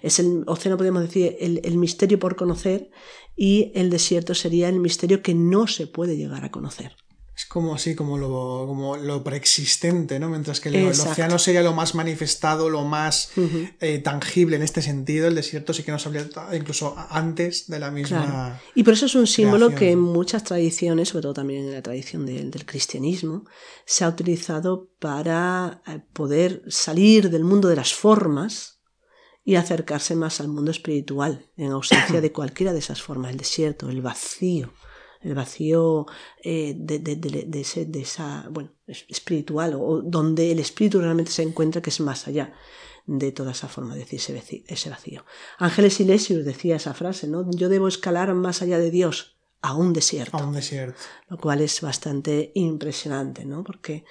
Es el océano, podemos decir, el, misterio por conocer y el desierto sería el misterio que no se puede llegar a conocer. Es como así, como lo, como lo preexistente, ¿no? Mientras que el, océano sería lo más manifestado, lo más eh, tangible en este sentido, el desierto sí que nos habría incluso antes de la misma. Y por eso es un símbolo que en muchas tradiciones, sobre todo también en la tradición del cristianismo, se ha utilizado para eh, poder salir del mundo de las formas y acercarse más al mundo espiritual, en ausencia de cualquiera de esas formas, el desierto, el vacío el vacío eh, de, de, de, ese, de, esa, bueno, espiritual, o donde el espíritu realmente se encuentra, que es más allá de toda esa forma de decir ese vacío. Ángeles Silesius decía esa frase, ¿no? Yo debo escalar más allá de Dios, a un desierto. A un desierto. Lo cual es bastante impresionante, ¿no? Porque,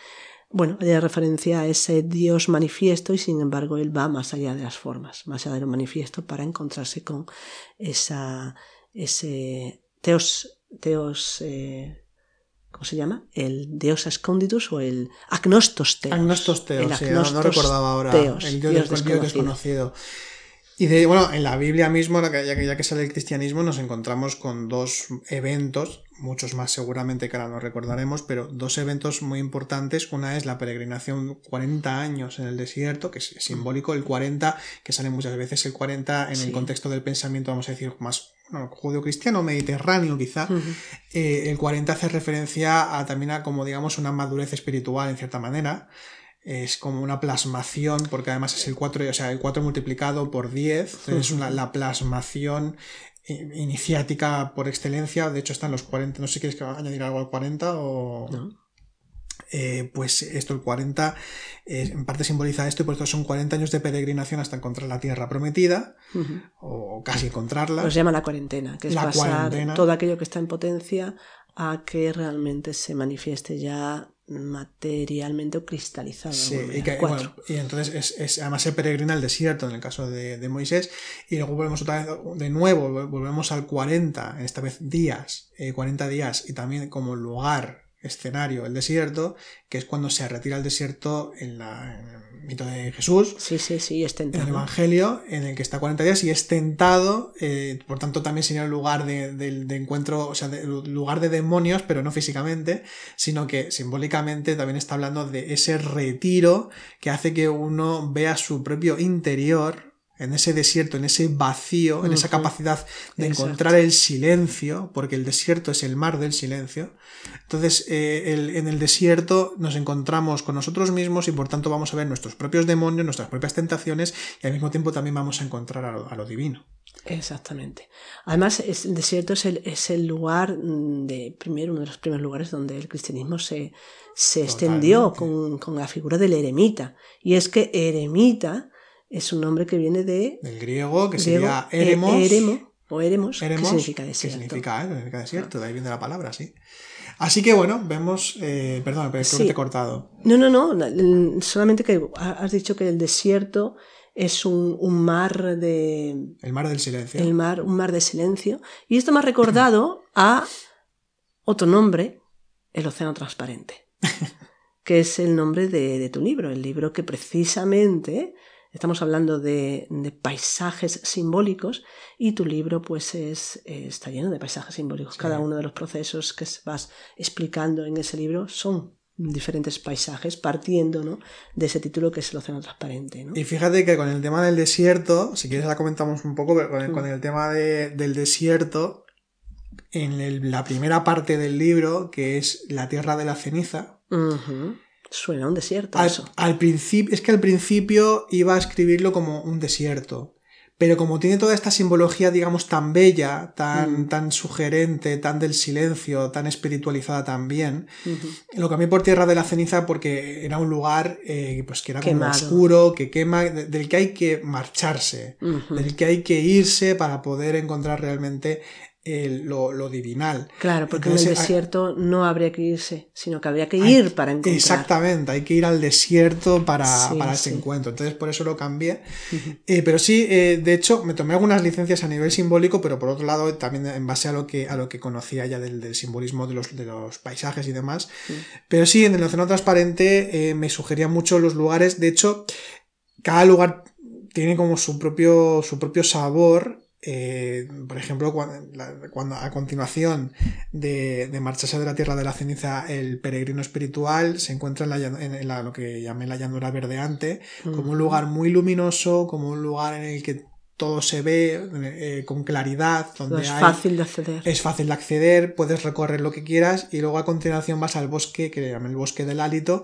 bueno, hay referencia a ese Dios manifiesto y sin embargo él va más allá de las formas, más allá de lo manifiesto para encontrarse con esa, ese Teos Deus, eh, ¿cómo se llama? El Deus Asconditus o el Agnostos Teos. Agnostos Teos, sí, no, recordaba ahora. el Dios, desconocido. Y de, bueno, en la Biblia mismo, ya que, ya que sale el cristianismo, nos encontramos con dos eventos, muchos más seguramente que ahora no recordaremos, pero dos eventos muy importantes. Una es la peregrinación 40 años en el desierto, que es simbólico, el 40, que sale muchas veces el 40 en el contexto del pensamiento, vamos a decir, más judeo-cristiano, mediterráneo quizá, eh, el 40 hace referencia a, también a como digamos una madurez espiritual en cierta manera. Es como una plasmación, porque además es el 4, o sea, el 4 multiplicado por 10, es una, la plasmación iniciática por excelencia. De hecho, están los 40. No sé si quieres añadir algo al 40 o. Eh, pues esto, el 40, en parte simboliza esto y por eso son 40 años de peregrinación hasta encontrar la tierra prometida, o casi encontrarla. Se llama la cuarentena, que es pasar todo aquello que está en potencia a que realmente se manifieste ya materialmente o cristalizado. Sí, y, y, entonces es, además se peregrina al desierto en el caso de, Moisés y luego volvemos otra vez de nuevo, volvemos al 40, esta vez días, 40 eh, días y también como lugar escenario, el desierto, que es cuando se retira el desierto en, la, el mito de Jesús. Sí, sí, sí, es tentado. En el Evangelio, en el que está 40 días y es tentado, eh, por tanto también sería un lugar de, encuentro, o sea, lugar de demonios, pero no físicamente, sino que simbólicamente también está hablando de ese retiro que hace que uno vea su propio interior en ese desierto, en ese vacío, en esa capacidad de encontrar el silencio, porque el desierto es el mar del silencio. Entonces, eh, en el desierto nos encontramos con nosotros mismos y por tanto vamos a ver nuestros propios demonios, nuestras propias tentaciones y al mismo tiempo también vamos a encontrar a lo, divino. Exactamente. Además, el desierto es el, es el, lugar de, primero, uno de los primeros lugares donde el cristianismo se, se extendió con, con la figura del eremita. Y es que eremita es un nombre que viene de... Del griego, que sería eremos. eremo, o eremos, que significa desierto. Que significa, significa desierto, de ahí viene la palabra, sí. Así que bueno, vemos, eh, perdón, pero creo que te he cortado. No, no, no, solamente que has dicho que el desierto es un, un, mar de... El mar del silencio. El mar, un mar de silencio. Y esto me ha recordado a otro nombre, el océano transparente, [laughs] que es el nombre de, de tu libro, el libro que precisamente Estamos hablando de, paisajes simbólicos y tu libro pues es, está lleno de paisajes simbólicos. Cada uno de los procesos que vas explicando en ese libro son diferentes paisajes partiendo ¿no? de ese título que es el océano transparente. ¿no? Y fíjate que con el tema del desierto, si quieres la comentamos un poco, pero con el, con el tema de- del desierto, en el- la primera parte del libro, que es La tierra de la ceniza. Suena a un desierto al, eso. al principio, es que al principio iba a escribirlo como un desierto. Pero como tiene toda esta simbología, digamos, tan bella, tan, Mm. tan sugerente, tan del silencio, tan espiritualizada también, lo cambié por Tierra de la Ceniza porque era un lugar eh, pues que era como oscuro, que quema, de- del que hay que marcharse, del que hay que irse para poder encontrar realmente el- lo, lo divinal. Claro, porque en el Entonces, hay- desierto no habría que irse, sino que habría que Hay- ir para encontrar. Exactamente, hay que ir al desierto para, Sí, para ese sí. encuentro. Entonces, por eso lo cambié. Eh, pero sí, eh, de hecho, me tomé algunas licencias a nivel simbólico, pero por otro lado, también en base a lo que, a lo que conocía ya del, del simbolismo de los, de los paisajes y demás. Pero sí, en el océano transparente eh, me sugerían mucho los lugares. De hecho, cada lugar tiene como su propio, su propio sabor. Eh, por ejemplo, cuando, la- cuando a continuación de, de marcharse de la tierra de la ceniza, el peregrino espiritual se encuentra en, la en la- lo que llamé la llanura verdeante, como un lugar muy luminoso, como un lugar en el que todo se ve eh, con claridad, donde es hay- fácil de acceder. es fácil de acceder, puedes recorrer lo que quieras y luego a continuación vas al bosque que le llaman el bosque del hálito,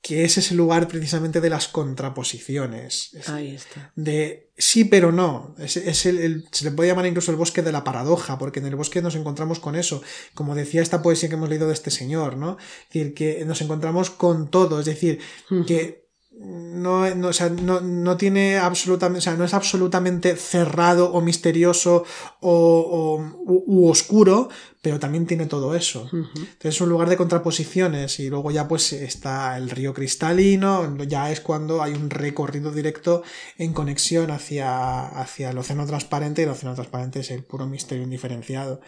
que es ese lugar precisamente de las contraposiciones. Es Ahí está. de sí pero no. Es, es el, el- se le puede llamar incluso el bosque de la paradoja, porque en el bosque nos encontramos con eso. Como decía esta poesía que hemos leído de este señor, ¿no? Es decir, que nos encontramos con todo, es decir, que no, no, o sea, no, no tiene absolutamente, o sea, no es absolutamente cerrado o misterioso o, o- u, u oscuro, pero también tiene todo eso. Entonces es un lugar de contraposiciones y luego ya pues está el río cristalino, ya es cuando hay un recorrido directo en conexión hacia, hacia el océano transparente y el océano transparente es el puro misterio indiferenciado.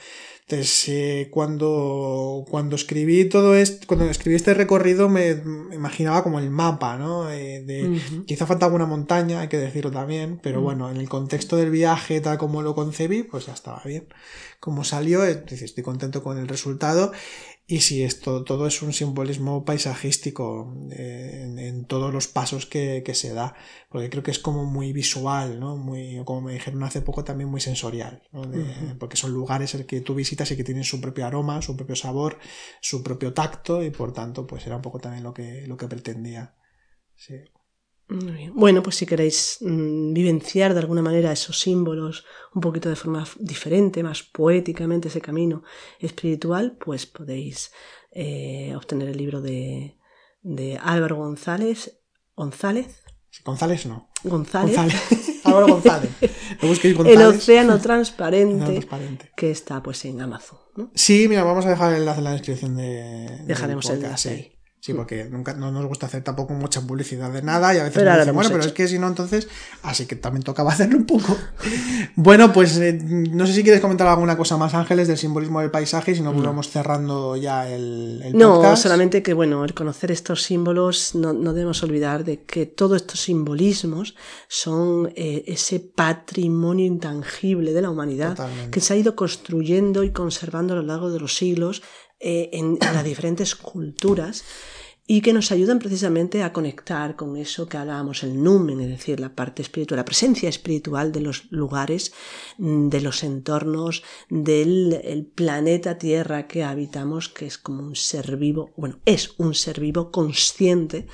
Entonces eh, cuando, cuando escribí todo esto, cuando escribí este recorrido me, imaginaba como el mapa, ¿no? Eh, de, Ujú. Quizá falta alguna montaña, hay que decirlo también, pero bueno, en el contexto del viaje, tal como lo concebí, pues ya estaba bien. Como salió, eh, estoy contento con el resultado. Y sí, esto todo es un simbolismo paisajístico eh, en, en todos los pasos que, que se da, porque creo que es como muy visual, ¿no? Muy, como me dijeron hace poco, también muy sensorial, ¿no? De- Ujú. porque son lugares el que tú visitas y que tienen su propio aroma, su propio sabor, su propio tacto, y por tanto, pues era un poco también lo que, lo que pretendía. Sí. Muy bien. Bueno, pues si queréis mm, vivenciar de alguna manera esos símbolos un poquito de forma diferente, más poéticamente ese camino espiritual, pues podéis eh, obtener el libro de, de Álvaro González. González. González no. González. González. [laughs] Álvaro González. El océano transparente transparente. que está pues en Amazon. ¿no? Sí, mira, vamos a dejar el enlace en la descripción de. Dejaremos el enlace sí. Sí, porque nunca, no nos gusta hacer tampoco mucha publicidad de nada y a veces Pero nos dicen, bueno, pero hecho. es que si no, entonces. Así que también tocaba [laughs] hacerlo un poco. bueno, pues eh, no sé si quieres comentar alguna cosa más, Ángeles, del simbolismo del paisaje si no, pues vamos cerrando ya el, el No, podcast. solamente que, bueno, el conocer estos símbolos, no, no debemos olvidar de que todos estos simbolismos son eh, ese patrimonio intangible de la humanidad Totalmente. que se ha ido construyendo y conservando a lo largo de los siglos eh, en, las diferentes culturas y que nos ayudan precisamente a conectar con eso que hablábamos, el numen, es decir, la parte espiritual, la presencia espiritual de los lugares, mm, de los entornos, del el planeta Tierra que habitamos, que es como un ser vivo, bueno, es un ser vivo consciente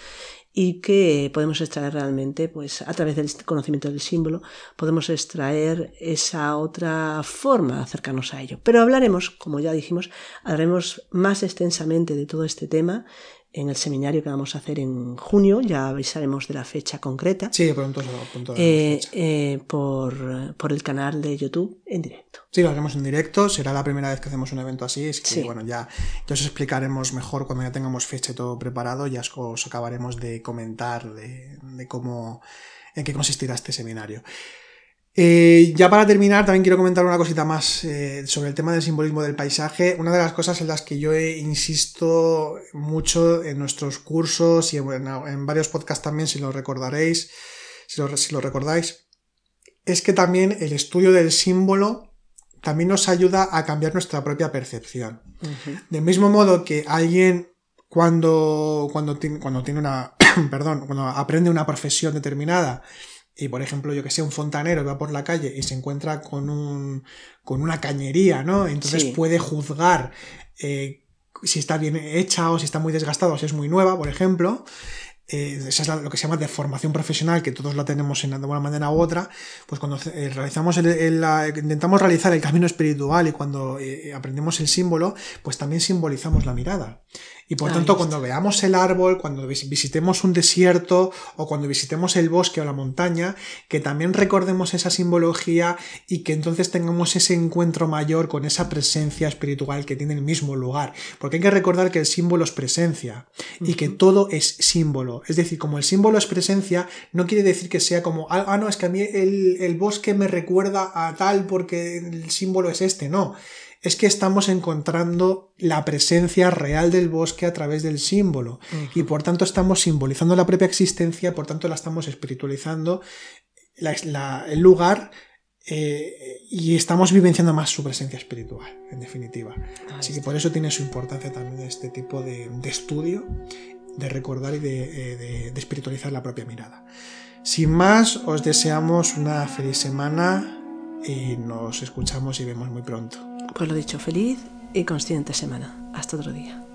y que podemos extraer realmente, pues a través del conocimiento del símbolo, podemos extraer esa otra forma de acercarnos a ello. Pero hablaremos, como ya dijimos, hablaremos más extensamente de todo este tema en el seminario que vamos a hacer en junio, ya avisaremos de la fecha concreta, Sí, pronto, pronto eh, eh, por, por el canal de YouTube en directo. Sí, lo haremos en directo. Será la primera vez que hacemos un evento así. Es que, Sí. bueno, ya, ya os explicaremos mejor cuando ya tengamos fecha y todo preparado. Ya os, os acabaremos de comentar de, de cómo, en qué consistirá este seminario. Eh, ya para terminar, también quiero comentar una cosita más eh, sobre el tema del simbolismo del paisaje. Una de las cosas en las que yo he- insisto mucho en nuestros cursos y en, en varios podcasts también, si lo recordaréis, si lo, si lo recordáis, es que también el estudio del símbolo también nos ayuda a cambiar nuestra propia percepción. Del mismo modo que alguien cuando, cuando, tiene, cuando tiene una, [clears throat] perdón, cuando aprende una profesión determinada y por ejemplo, yo que sé, un fontanero va por la calle y se encuentra con un, con una cañería, ¿no? Entonces puede juzgar eh, si está bien hecha o si está muy desgastada o si es muy nueva, por ejemplo. Eh, esa es lo que se llama deformación profesional, que todos la tenemos en, de una manera u otra, pues cuando eh, realizamos el, intentamos realizar el camino espiritual y cuando eh, aprendemos el símbolo, pues también simbolizamos la mirada. Y por tanto, cuando veamos el árbol, cuando visitemos un desierto o cuando visitemos el bosque o la montaña, que también recordemos esa simbología y que entonces tengamos ese encuentro mayor con esa presencia espiritual que tiene el mismo lugar. Porque hay que recordar que el símbolo es presencia y que todo es símbolo. Es decir, como el símbolo es presencia, no quiere decir que sea como, ah, ah no, es que a mí el, el bosque me recuerda a tal porque el símbolo es este. No es que estamos encontrando la presencia real del bosque a través del símbolo y por tanto estamos simbolizando la propia existencia, por tanto la estamos espiritualizando el lugar eh, y estamos vivenciando más su presencia espiritual, en definitiva. Así que por eso tiene su importancia también este tipo de, estudio, de recordar y de, de espiritualizar la propia mirada. Sin más, os deseamos una feliz semana y nos escuchamos y vemos muy pronto. Pues lo dicho, feliz y consciente semana. Hasta otro día.